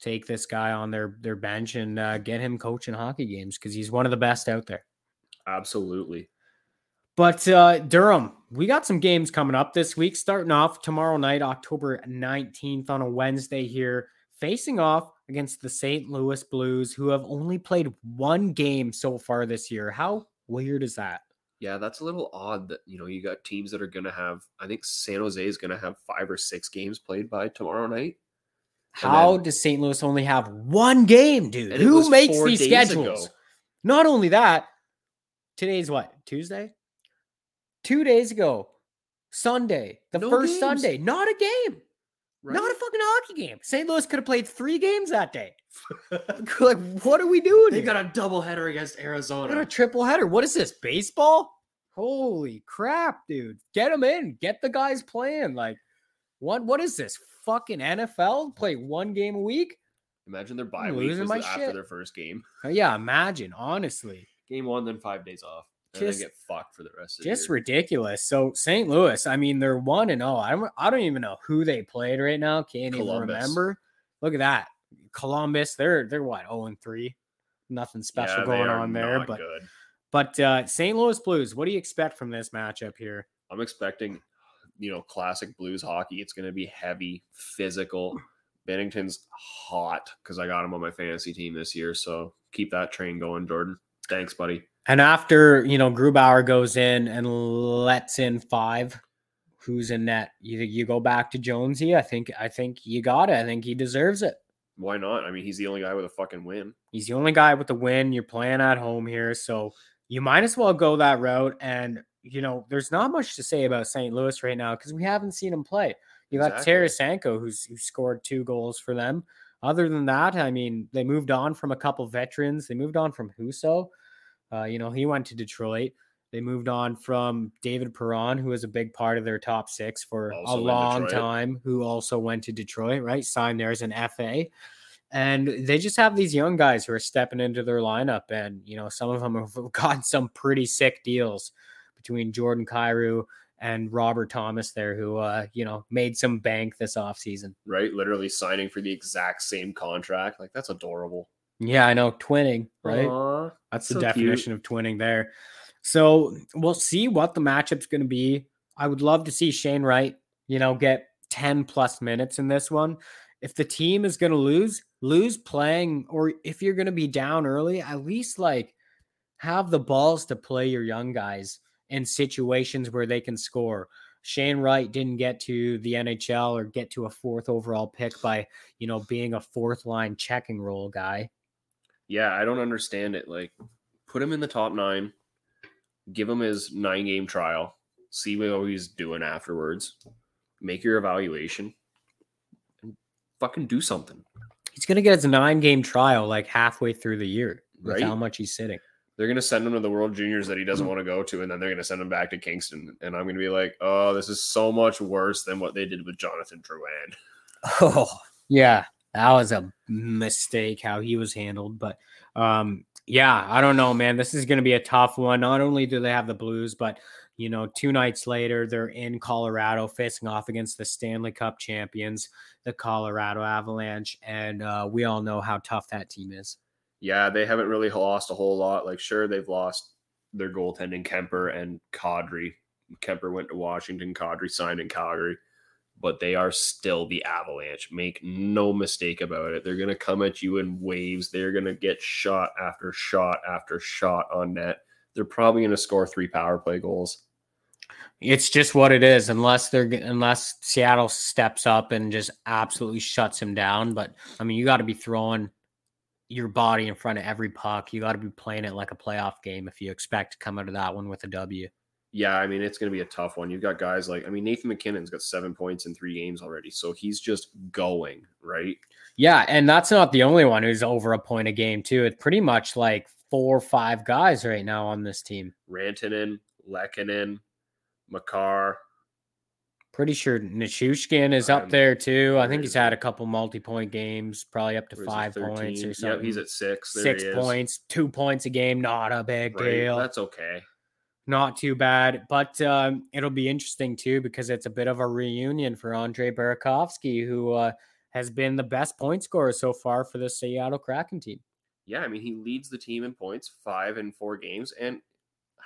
take this guy on their their bench and uh, get him coaching hockey games because he's one of the best out there. Absolutely. But uh, Durham, we got some games coming up this week. Starting off tomorrow night, October 19th on a Wednesday here, facing off against the St. Louis Blues, who have only played one game so far this year. How weird is that? Yeah, that's a little odd that you know you got teams that are gonna have. I think San Jose is gonna have five or six games played by tomorrow night. How then- does St. Louis only have one game, dude? Who makes these schedules? ago. Not only that, today's what? Tuesday? Two days ago, Sunday, the No first games. Sunday, not a game. Right? Not a fucking hockey game. St. Louis could have played three games that day. like, what are we doing? They here? got a doubleheader against Arizona. got a Arizona. triple header. What is this? Baseball? Holy crap, dude. Get them in. Get the guys playing. Like, what what is this? Fucking NFL? Play one game a week? Imagine their bye I'm week losing was after shit. their first game. Yeah, imagine, honestly. Game one, then five days off. Just- get fucked for the rest of the Just ridiculous. So St. Louis, I mean, they're one and oh. I don't I don't even know who they played right now. Can't even remember. Look at that. Columbus, they're they're what, 0 and 3. Nothing special Yeah, going on there. But good. but uh St. Louis Blues, what do you expect from this matchup here? I'm expecting, you know, classic Blues hockey. It's going to be heavy, physical. Binnington's hot because I got him on my fantasy team this year. So keep that train going, Jordan. Thanks, buddy. And after, you know, Grubauer goes in and lets in five, who's in net? You you go back to Jonesy. I think I think you got it. I think he deserves it. Why not? I mean, he's the only guy with a fucking win. He's the only guy with the win. You're playing at home here, so you might as well go that route. And you know, there's not much to say about St. Louis right now because we haven't seen him play. You got Exactly. Tarasenko, who's who scored two goals for them. Other than that, I mean, they moved on from a couple veterans. They moved on from Husso. Uh, you know, he went to Detroit. They moved on from David Perron, who was a big part of their top six for Also a long time, who also went to Detroit, right? Signed there as an FA. And they just have these young guys who are stepping into their lineup. And, you know, some of them have gotten some pretty sick deals between Jordan Kyrou and Robert Thomas there, who, uh, you know, made some bank this offseason. Right? Literally signing for the exact same contract. Like that's adorable. Yeah, I know. Twinning, right? Aw, That's the so cute. definition of twinning there. So we'll see what the matchup's going to be. I would love to see Shane Wright, you know, get 10 plus minutes in this one. If the team is going to lose, lose playing, or if you're going to be down early, at least like have the balls to play your young guys in situations where they can score. Shane Wright didn't get to the NHL or get to a fourth overall pick by, you know, being a fourth line checking role guy. Yeah, I don't understand it. Like, put him in the top nine, give him his nine game trial, see what he's doing afterwards, make your evaluation, and fucking do something. He's going to get his nine game trial like halfway through the year with how much he's sitting. They're gonna send him to the World Juniors that he doesn't want to go to, and then they're gonna send him back to Kingston. And I'm gonna be like, oh, this is so much worse than what they did with Jonathan Drouin. Oh, yeah. That was a mistake how he was handled. But um, yeah, I don't know, man. This is going to be a tough one. Not only do they have the Blues, but, you know, two nights later, they're in Colorado facing off against the Stanley Cup champions, the Colorado Avalanche. And uh, we all know how tough that team is. Yeah, they haven't really lost a whole lot. Like, sure, they've lost their goaltending Kuemper and Kadri. Kuemper went to Washington, Kadri signed in Calgary, but they are still the Avalanche. Make no mistake about it. They're gonna come at you in waves. They're gonna get shot after shot after shot on net. They're probably gonna score three power play goals. It's just what it is, unless they're unless Seattle steps up and just absolutely shuts him down. But I mean, you got to be throwing your body in front of every puck. You got to be playing it like a playoff game if you expect to come out of that one with a W. Yeah, I mean it's going to be a tough one. You've got guys like I mean Nathan MacKinnon's got seven points in three games already, so he's just going right. Yeah, and that's not the only one who's over a point a game too. It's pretty much like four or five guys right now on this team. Rantanen, Lehkonen, Makar. Pretty sure Nichushkin is up Um, there too. I think he's had a couple multi-point games, probably up to What is he, five points or something. Yep, he's at six. There six he is. points, two points a game, not a big Right, deal. That's okay. Not too bad. But um, it'll be interesting too because it's a bit of a reunion for Andre Burakovsky, who uh, has been the best point scorer so far for the Seattle Kraken team. Yeah, I mean he leads the team in points, five in four games, and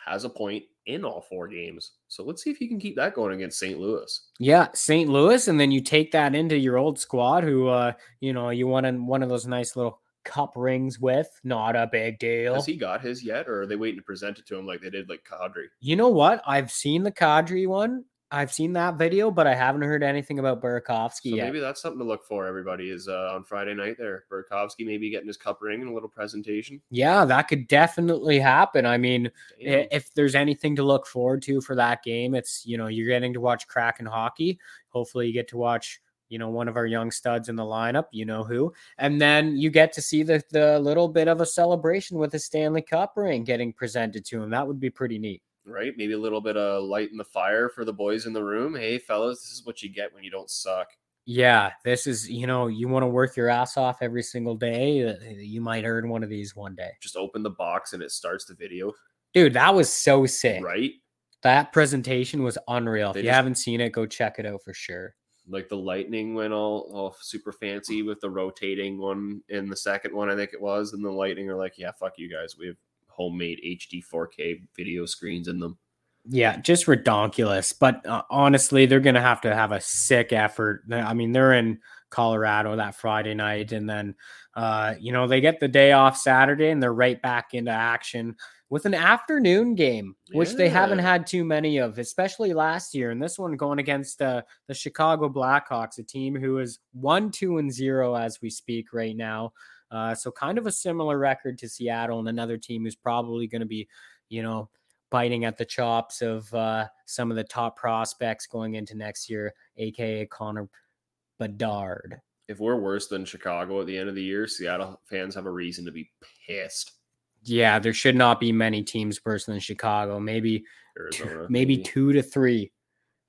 has a point in all four games. So let's see if he can keep that going against St. Louis. Yeah, St. Louis, and then you take that into your old squad, who uh, you know you in one of those nice little cup rings with. Not a big deal. Has he got his yet, or are they waiting to present it to him like they did like Kadri? You know what? I've seen the Kadri one. I've seen that video, but I haven't heard anything about Burakovsky So yet. maybe that's something to look for. Everybody is uh, on Friday night there. Burakovsky maybe getting his cup ring and a little presentation. yeah, that could definitely happen. I mean, Damn. if there's anything to look forward to for that game, it's you know you're getting to watch Kraken hockey. Hopefully, you get to watch you know one of our young studs in the lineup. You know who, and then you get to see the the little bit of a celebration with the Stanley Cup ring getting presented to him. That would be pretty neat. right? Maybe a little bit of light in the fire for the boys in the room. Hey, fellas, this is what you get when you don't suck. Yeah, this is, you know, you want to work your ass off every single day. uh, You might earn one of these one day. Just open the box and it starts the video, Dude, that was so sick. right? That presentation was unreal. They if you just- haven't seen it, go check it out for sure. Like the lightning went all, all super fancy with the rotating one in the second one, I think it was. And the lightning are like, yeah, fuck you guys. We have homemade HD 4K video screens in them. Yeah, just redonkulous. But uh, honestly, they're to have to have a sick effort. I mean, they're in Colorado that Friday night. And then, uh, you know, they get the day off Saturday and they're right back into action with an afternoon game, which they haven't had too many of, especially last year. And this one going against uh, the Chicago Blackhawks, a team who is one, two, and zero as we speak right now. Uh, so kind of a similar record to Seattle and another team who's probably going to be, you know, biting at the chops of uh, some of the top prospects going into next year, aka Connor Bedard. If we're worse than Chicago at the end of the year, Seattle fans have a reason to be pissed. Yeah, there should not be many teams worse than Chicago. Maybe, two, Arizona, maybe two to three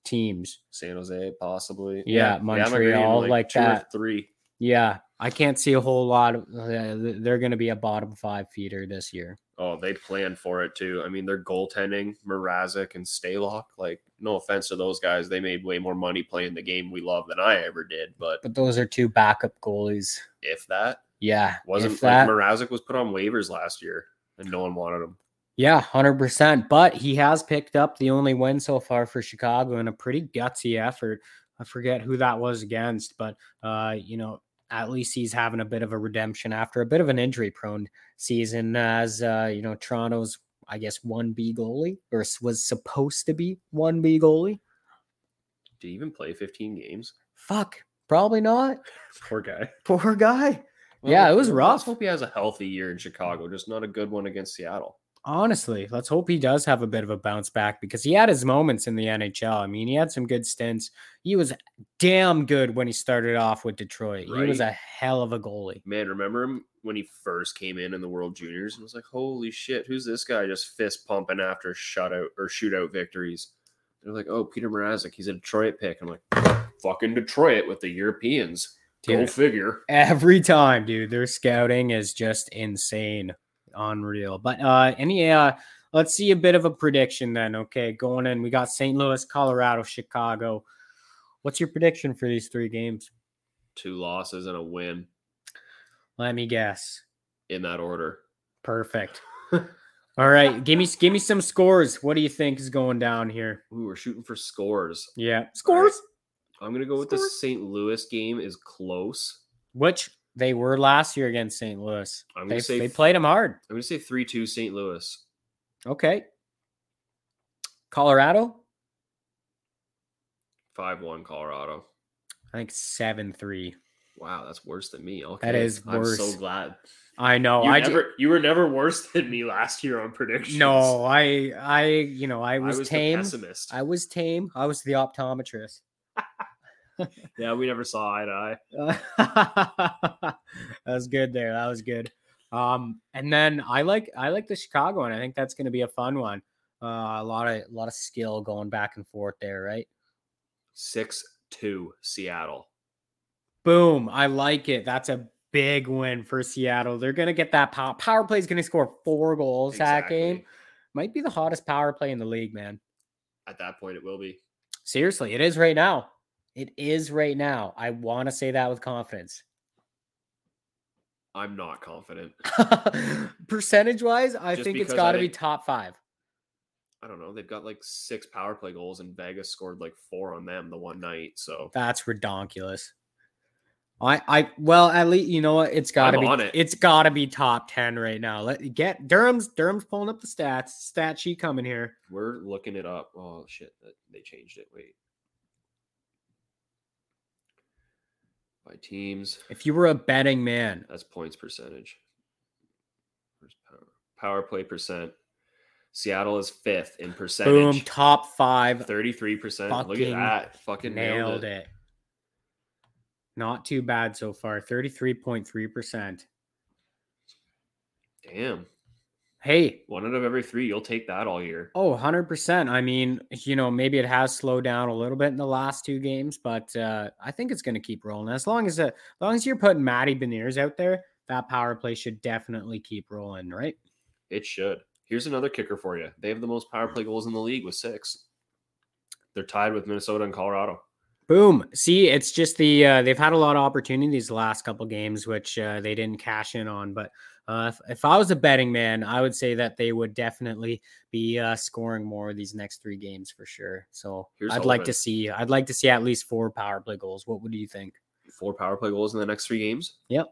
teams. San Jose, possibly. Yeah, agreeing, Montreal, like two or that. three. Yeah, I can't see a whole lot. Of, uh, they're going to be a bottom five feeder this year. Oh, they planned for it too. I mean, their goaltending, Mrazek and Stalock. Like, no offense to those guys, they made way more money playing the game we love than I ever did. But But those are two backup goalies. if that Yeah, wasn't like that, Mrazek was put on waivers last year and no one wanted him. Yeah, hundred percent. But he has picked up the only win so far for Chicago in a pretty gutsy effort. I forget who that was against, but uh, you know, at least he's having a bit of a redemption after a bit of an injury-prone season. As uh, you know, Toronto's, I guess, one B goalie or was supposed to be one B goalie. Did he even play 15 games? Fuck, probably not. Poor guy. Poor guy. Yeah, it was let's rough. hope he has a healthy year in Chicago, just not a good one against Seattle. Honestly, let's hope he does have a bit of a bounce back because he had his moments in the NHL. I mean, he had some good stints. He was damn good when he started off with Detroit. He was a hell of a goalie. Man, remember him when he first came in in the World Juniors and was like, "Holy shit, who's this guy just fist pumping after shutout or shootout victories?" They're like, "Oh, Peter Mrazek, he's a Detroit pick." I'm like, "Fucking Detroit with the Europeans, go figure." Every time, dude, their scouting is just insane, unreal. But uh any uh let's see a bit of a prediction then. Okay, going in, we got St. Louis, Colorado, Chicago. What's your prediction for these three games? Two losses and a win Let me guess. in that order. Perfect. All right, give me give me some scores. What do you think is going down here? Ooh, we're shooting for scores. Yeah, scores. I'm gonna go with the St. Louis game is close. Which they were last year against St. Louis. I'm They, gonna say they played them hard. I'm gonna say three two St. Louis. Okay. Colorado, Five one Colorado. I think seven three. Wow, that's worse than me. Okay, is I'm so glad. I know. you I ju- never, you were never worse than me last year on predictions. no. I I you know I I was, was the tame. pessimist. I was tame. I was the optometrist. yeah, we never saw eye to eye. that was good there. That was good. Um, and then I like I like the Chicago one. I think that's going to be a fun one. Uh, a lot of a lot of skill going back and forth there, right? Six two Seattle. Boom! I like it. That's a big win for Seattle. They're going to get that power power play is going to score four goals that game. Might be the hottest power play in the league, man. At that point, it will be. Seriously, it is right now. It is right now. I want to say that with confidence. I'm not confident. Percentage wise, I Just think it's got to be top five. I don't know. They've got like six power play goals, and Vegas scored like four on them the one night. So That's redonkulous. I, I, well, at least you know what? It's got to be. on it. has got to be top ten right now. Let get Durham's. Durham's pulling up the stats. Stat sheet coming here. we're looking it up. Oh shit, they changed it. Wait. By teams, If you were a betting man, that's points percentage. Where's power, power play percent? Seattle is fifth in percentage. boom, top five. 33%. Look at that. Fucking nailed it. Not too bad so far. Thirty-three point three percent. Damn. Hey, One out of every three, you'll take that all year. Oh, 100%. I mean, you know, maybe it has slowed down a little bit in the last two games, but uh, I think it's going to keep rolling. As long as uh, as long as you're putting Matty Beniers out there, that power play should definitely keep rolling, right? It should. Here's another kicker for you. They have the most power play goals in the league with six. They're tied with Minnesota and Colorado. Boom. See, it's just the uh, they've had a lot of opportunities the last couple games, which uh, they didn't cash in on. But uh, if, if I was a betting man, I would say that they would definitely be uh, scoring more these next three games for sure. So Here's I'd like to see I'd like to see at least four power play goals. What would you think? Four power play goals in the next three games. Yep.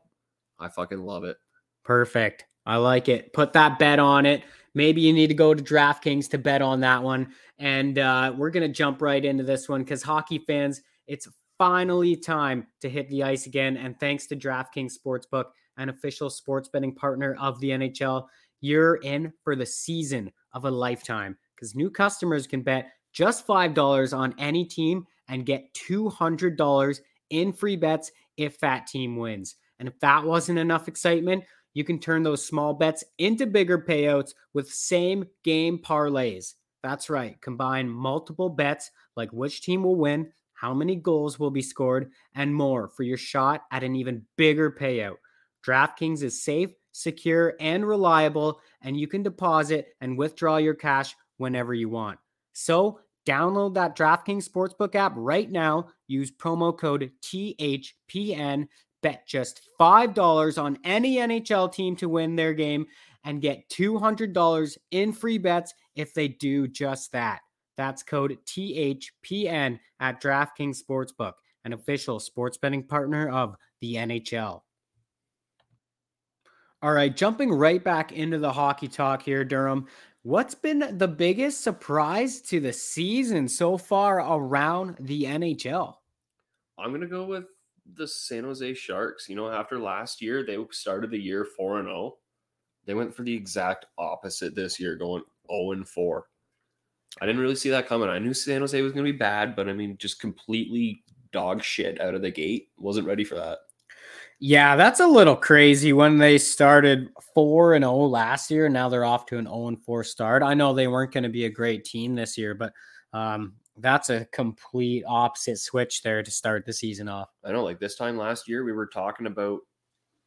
I fucking love it. Perfect. I like it. Put that bet on it. Maybe you need to go to DraftKings to bet on that one. And uh, we're going to jump right into this one because hockey fans, it's finally time to hit the ice again. And thanks to DraftKings Sportsbook, an official sports betting partner of the NHL, you're in for the season of a lifetime because new customers can bet just $5 on any team and get $200 in free bets if that team wins. And if that wasn't enough excitement, you can turn those small bets into bigger payouts with same game parlays. That's right. Combine multiple bets like which team will win, how many goals will be scored, and more for your shot at an even bigger payout. DraftKings is safe, secure, and reliable, and you can deposit and withdraw your cash whenever you want. So, download that DraftKings Sportsbook app right now. Use promo code THPN bet just $5 on any NHL team to win their game and get $200 in free bets if they do just that. That's code THPN at DraftKings Sportsbook, an official sports betting partner of the NHL. All right, jumping right back into the hockey talk here, Durham. What's been the biggest surprise to the season so far around the NHL? I'm gonna go with the San Jose Sharks. You know, after last year, they started the year four and zero. They went for the exact opposite this year, going zero and four. I didn't really see that coming. I knew San Jose was gonna be bad, but I mean, just completely dog shit out of the gate. Wasn't ready for that. Yeah, that's a little crazy when they started 4 and 0 last year and now they're off to an 0 and 4 start. I know they weren't going to be a great team this year, but um, that's a complete opposite switch there to start the season off. I know, like this time last year, we were talking about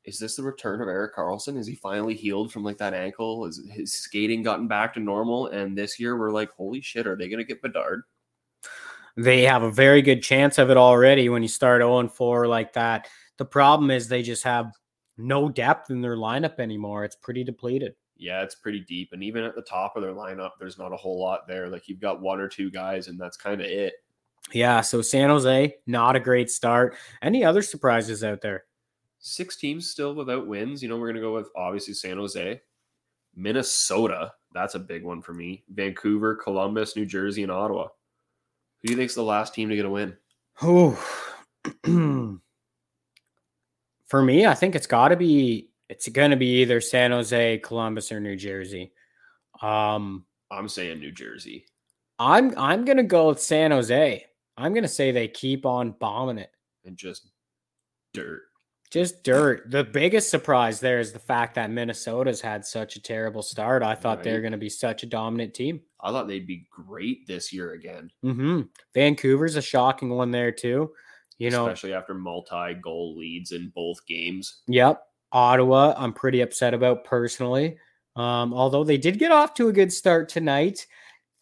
is this the return of Erik Karlsson? Is he finally healed from like that ankle? Is his skating gotten back to normal? And this year, we're like, holy shit, are they going to get Bedard? They have a very good chance of it already when you start 0 and 4 like that. The problem is they just have no depth in their lineup anymore. It's pretty depleted. Yeah, it's pretty deep. And even at the top of their lineup, there's not a whole lot there. Like you've got one or two guys, and that's kind of it. Yeah, so San Jose, not a great start. Any other surprises out there? Six teams still without wins. You know, we're going to go with obviously San Jose, Minnesota. That's a big one for me. Vancouver, Columbus, New Jersey, and Ottawa. Who do you think's the last team to get a win? Oh, for me, I think it's got to be it's going to be either San Jose, Columbus, or New Jersey. Um, I'm saying New Jersey. I'm I'm going to go with San Jose. I'm going to say they keep on bombing it. and just dirt. Just dirt. The biggest surprise there is the fact that Minnesota's had such a terrible start. I thought they were Right. going to be such a dominant team. I thought they'd be great this year again, hmm Vancouver's a shocking one there too. You know, especially after multi-goal leads in both games. Yep. Ottawa, I'm pretty upset about personally. Um, although they did get off to a good start tonight,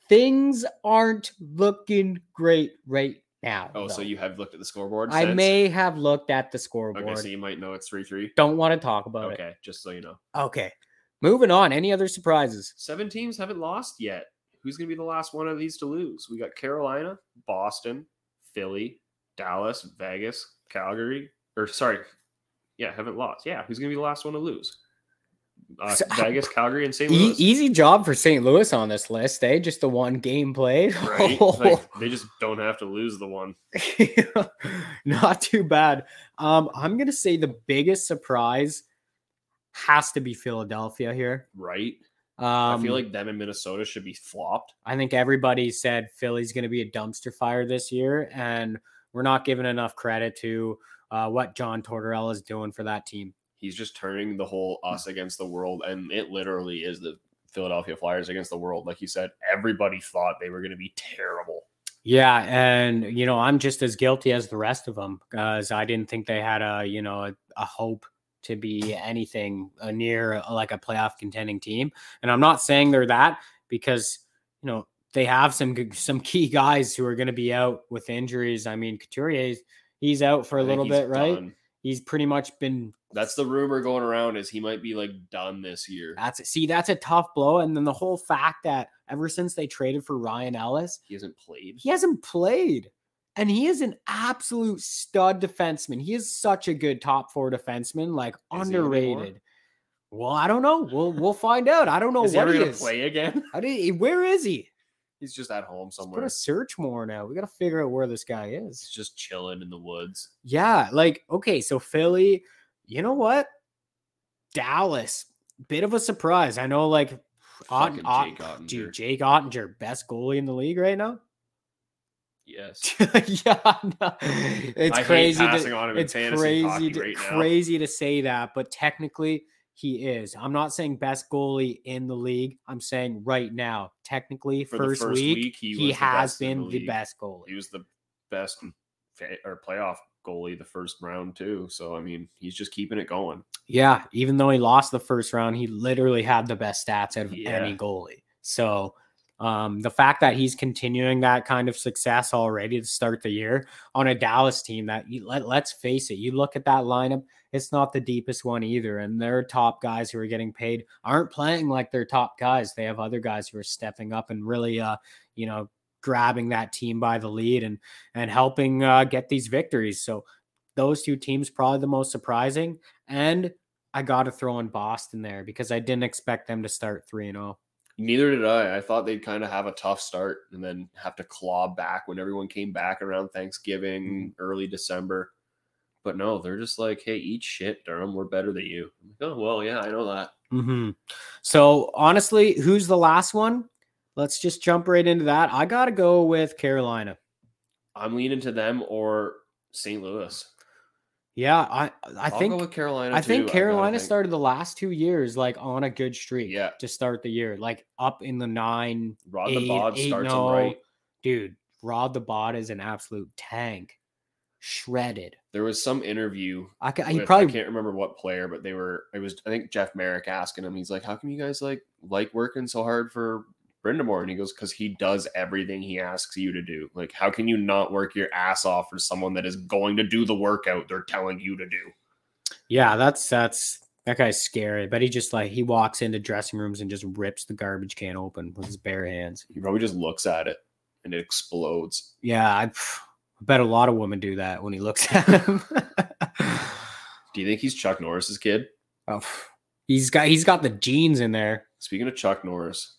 things aren't looking great right now. Oh, so you have looked at the scoreboard? I may have looked at the scoreboard. Okay, so you might know it's three-three. Don't want to talk about it. Okay, just so you know. Okay. Moving on. Any other surprises? seven teams haven't lost yet. Who's going to be the last one of these to lose? We got Carolina, Boston, Philly, Dallas, Vegas, Calgary. Or sorry, yeah, haven't lost. Yeah, who's going to be the last one to lose? Uh, So- Vegas, Calgary, and St. E- Louis. easy job for St. Louis on this list, eh? Just the one game played. Right? Like, they just don't have to lose the one. Not too bad. Um, I'm gonna say the biggest surprise has to be Philadelphia here. Right? Um, I feel like them in Minnesota should be flopped. I think everybody said Philly's gonna be a dumpster fire this year, and we're not giving enough credit to uh, what John Tortorella is doing for that team. He's just turning the whole us against the world, and it literally is the Philadelphia Flyers against the world. Like you said, everybody thought they were going to be terrible. Yeah, and you know, I'm just as guilty as the rest of them because I didn't think they had a you know a, a hope to be anything uh, near like a playoff contending team. And I'm not saying they're that because you know they have some some key guys who are going to be out with injuries. I mean, Couturier, he's out for a I little bit, right? done. He's pretty much been That's the rumor going around is he might be like done this year. that's see that's a tough blow. And then the whole fact that ever since they traded for Ryan Ellis, He hasn't played. he hasn't played. And he is an absolute stud defenseman. He is such a good top four defenseman, like Is underrated. Well, I don't know. We'll we'll find out. I don't know is he what he is. play again? How did he, where is he? He's just at home Let's put somewhere. a search warrant out. We got to figure out where this guy is. He's just chilling in the woods. Yeah, like okay, so Philly, you know what? Dallas, bit of a surprise. I know, like, Ott, Fucking Ott, Jake Oettinger. dude, Jake Oettinger, best goalie in the league right now. Yes. yeah, no, it's I crazy. to, on him in it's crazy, to, right now. crazy to say that, but technically he is. I'm not saying best goalie in the league. I'm saying right now, technically, For first, first week, week, he he, was the has been the the, best goalie. He was the best or playoff goalie the first round too. So I mean, he's just keeping it going. Yeah, even though he lost the first round, he literally had the best stats out of Yeah. any goalie. So um, the fact that he's continuing that kind of success already to start the year on a Dallas team that you, let, let's face it, you look at that lineup, it's not the deepest one either. And their top guys who are getting paid aren't playing like their top guys. They have other guys who are stepping up and really, uh, you know, grabbing that team by the lead and and helping uh, get these victories. So those two teams probably the most surprising. And I got to throw in Boston there because I didn't expect them to start 3 and oh. 0. Neither did I. I thought they'd kind of have a tough start and then have to claw back when everyone came back around Thanksgiving, early December. But no, they're just like, hey, eat shit, Durham. We're better than you. I'm like, oh, well, yeah, I know that. Mm-hmm. So honestly, who's the last one? Let's just jump right into that. I got to go with Carolina. I'm leaning to them or St. Louis. Yeah, I I I'll think Carolina. I think Carolina think. started the last two years like on a good streak. Yeah. to start the year, like up in the nine, Rod eight, the Bod eight, starts no. right. dude. Rod the Bod is an absolute tank, shredded. There was some interview. I, ca- he with- probably I can't remember what player, but they were. It was I think Jeff Marek asking him. He's like, "How come you guys like like working so hard for Brind'Amour?" And he goes, "Because he does everything he asks you to do. Like, how can you not work your ass off for someone that is going to do the workout they're telling you to do?" Yeah, that's that's that guy's scary. But he just like he walks into dressing rooms and just rips the garbage can open with his bare hands. He probably just looks at it and it explodes. Yeah, I, I bet a lot of women do that when he looks at him. Do you think he's Chuck Norris's kid? oh, he's got he's got the genes in there. Speaking of Chuck Norris,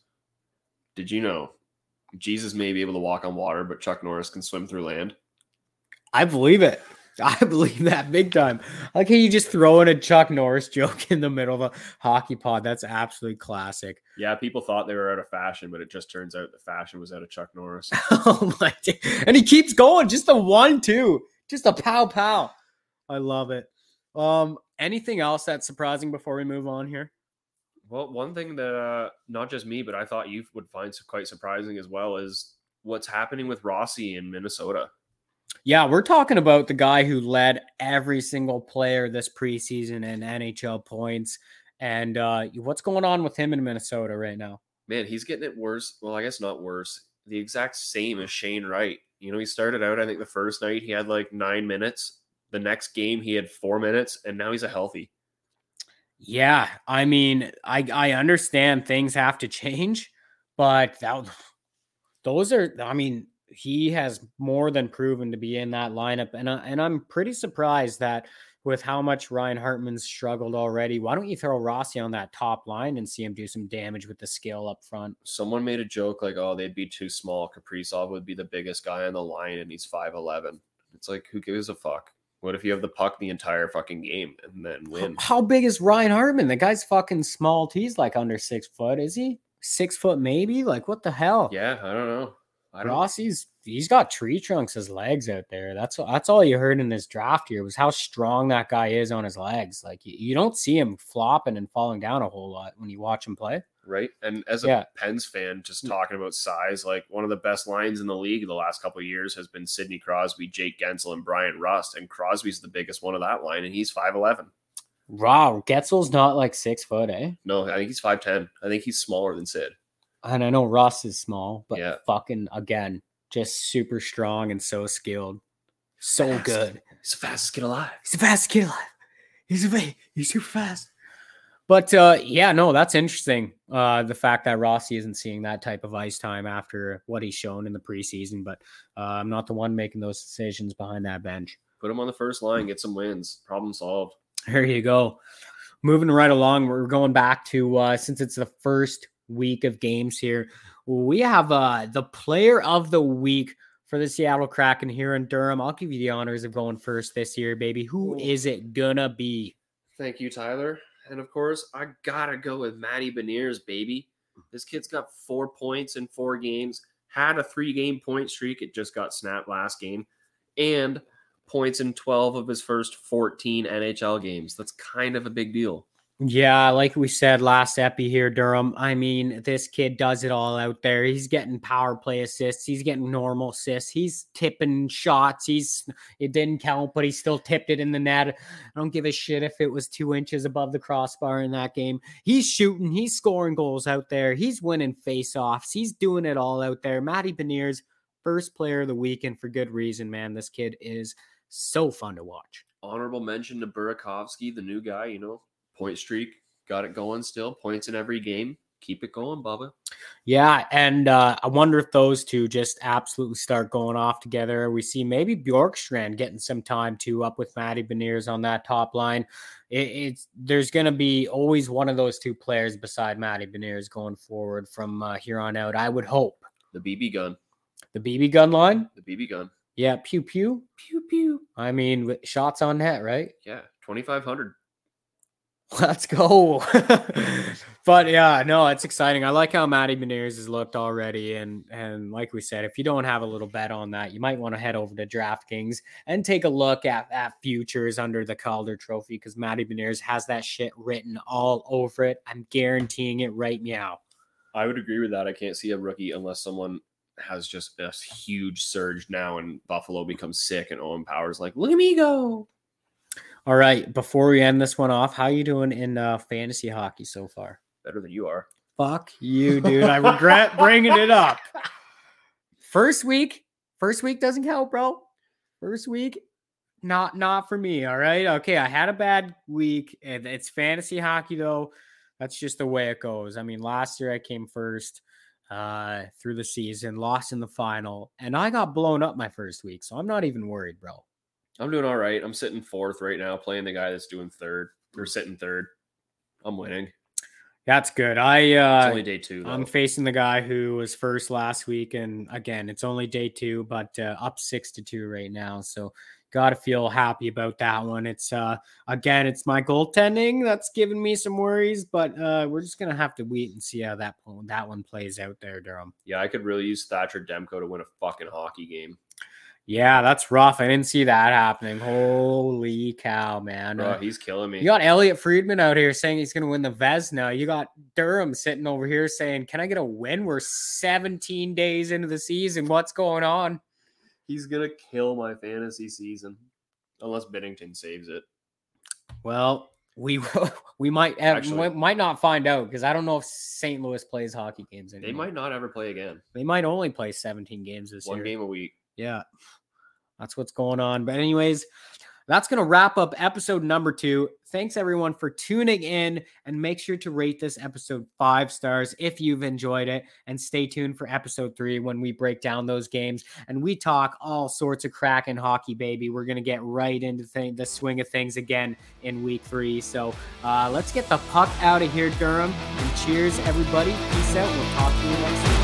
did you know Jesus may be able to walk on water, but Chuck Norris can swim through land? I believe it. I believe that big time. I Like how you just throw in a Chuck Norris joke in the middle of a hockey pod. That's absolutely classic. Yeah, people thought they were out of fashion, but it just turns out the fashion was out of Chuck Norris. oh my! And he keeps going. Just a one, two, just a pow pow. I love it. Um, anything else that's surprising before we move on here? Well, one thing that uh, not just me, but I thought you would find quite surprising as well is what's happening with Rossi in Minnesota. Yeah, we're talking about the guy who led every single player this preseason in NHL points. And uh, what's going on with him in Minnesota right now? Man, he's getting it worse. Well, I guess not worse. The exact same as Shane Wright. You know, he started out, I think the first night he had like nine minutes. The next game he had four minutes, and now he's a healthy. Yeah, I mean, I I understand things have to change, but that those are I mean, he has more than proven to be in that lineup and I, and I'm pretty surprised that with how much Ryan Hartman's struggled already, why don't you throw Rossi on that top line and see him do some damage with the skill up front? Someone made a joke like, "Oh, they'd be too small. Kaprizov would be the biggest guy on the line, and he's five eleven. It's like, who gives a fuck? What if you have the puck the entire fucking game and then win? How big is Ryan Hartman? The guy's fucking small. He's like under six foot, is he? Six foot maybe? Like what the hell? Yeah, I don't know. I don't. Rossi's he's got tree trunks as legs out there. That's that's all you heard in this draft here was how strong that guy is on his legs. Like you, you don't see him flopping and falling down a whole lot when you watch him play. Right? And as a Yeah. Pens fan, just talking about size, like one of the best lines in the league the last couple of years has been Sidney Crosby, Jake Guentzel, and Bryan Rust. And Crosby's the biggest one of that line, and he's 5'11. Wow, Guentzel's not like six foot, eh? No, I think he's 5'10. I think he's smaller than Sid. And I know Russ is small, but Yeah. fucking again, just super strong and so skilled. So Fast. good. He's the fastest kid alive. He's the fastest kid alive. He's a he's super fast. But uh, yeah, no, that's interesting. Uh, the fact that Rossi isn't seeing that type of ice time after what he's shown in the preseason, but uh, I'm not the one making those decisions behind that bench. Put him on the first line, get some wins. Problem solved. There you go. Moving right along, we're going back to uh, since it's the first week of games here. We have uh, the player of the week for the Seattle Kraken here in Durham. I'll give you the honors of going first this year, baby. Who is it gonna be? Thank you, Tyler. And of course, I gotta go with Matty Beniers, baby. This kid's got four points in four games, had a three game point streak. It just got snapped last game, and points in 12 of his first 14 NHL games. That's kind of a big deal. Yeah, like we said last epi here, Durham. I mean, this kid does it all out there. He's getting power play assists. He's getting normal assists. He's tipping shots. He's it didn't count, but he still tipped it in the net. I don't give a shit if it was two inches above the crossbar in that game. He's shooting. He's scoring goals out there. He's winning faceoffs. He's doing it all out there. Matty Beniers, first player of the week, and for good reason, man. This kid is so fun to watch. Honorable mention to Burakovsky, the new guy, you know, point streak, got it going still, points in every game. Keep it going, Bubba. Yeah, and uh, I wonder if those two just absolutely start going off together. We see maybe Bjorkstrand getting some time too up with Matty Beniers on that top line. It, it's there's going to be always one of those two players beside Matty Beniers going forward from uh, here on out. I would hope The BB gun. the BB gun line. The BB gun. Yeah, pew pew pew pew. I mean, with shots on net, right? Yeah, 2,500. Let's go. but yeah, no, it's exciting. I like how Matty Beniers has looked already. And and like we said, if you don't have a little bet on that, you might want to head over to DraftKings and take a look at, at futures under the Calder trophy because Matty Beniers has that shit written all over it. I'm guaranteeing it right now. I would agree with that. I can't see a rookie unless someone has just a huge surge now and Buffalo becomes sick and Owen Powers like, look at me go. All right, before we end this one off, how you doing in uh, fantasy hockey so far? Better than you are. Fuck you, dude. I regret bringing it up. First week, first week doesn't count, bro. First week, not not for me. All right. Okay, I had a bad week. and It's fantasy hockey though. That's just the way it goes. I mean, last year I came first uh through the season, lost in the final, and I got blown up my first week. So I'm not even worried, bro. I'm doing all right. I'm sitting fourth right now, playing the guy that's doing third or sitting third. I'm winning. That's good. I It's uh only day two. Though. I'm facing the guy who was first last week, and again, it's only day two, but uh, up six to two right now. So, got to feel happy about that one. It's uh again, it's my goaltending that's giving me some worries, but uh we're just gonna have to wait and see how that one- that one plays out there, Durham. yeah, I could really use Thatcher Demko to win a fucking hockey game. Yeah, that's rough. I didn't see that happening. Holy cow, man! Bro, Uh, he's killing me. You got Elliotte Friedman out here saying he's going to win the Vezina. You got Durham sitting over here saying, "Can I get a win?" We're 17 days into the season. What's going on? He's gonna kill my fantasy season. Unless Binnington saves it. Well, we we might Actually- we might not find out because I don't know if St. Louis plays hockey games anymore. They might not ever play again. They might only play 17 games this One year. One game a week. Yeah. That's what's going on. But, anyways, that's going to wrap up episode number two. Thanks, everyone, for tuning in. And make sure to rate this episode five stars if you've enjoyed it. And stay tuned for episode three when we break down those games and we talk all sorts of Kraken hockey, baby. We're going to get right into thing, the swing of things again in week three. So uh, let's get the puck out of here, Durham. And cheers, everybody. Peace out. We'll talk to you next week.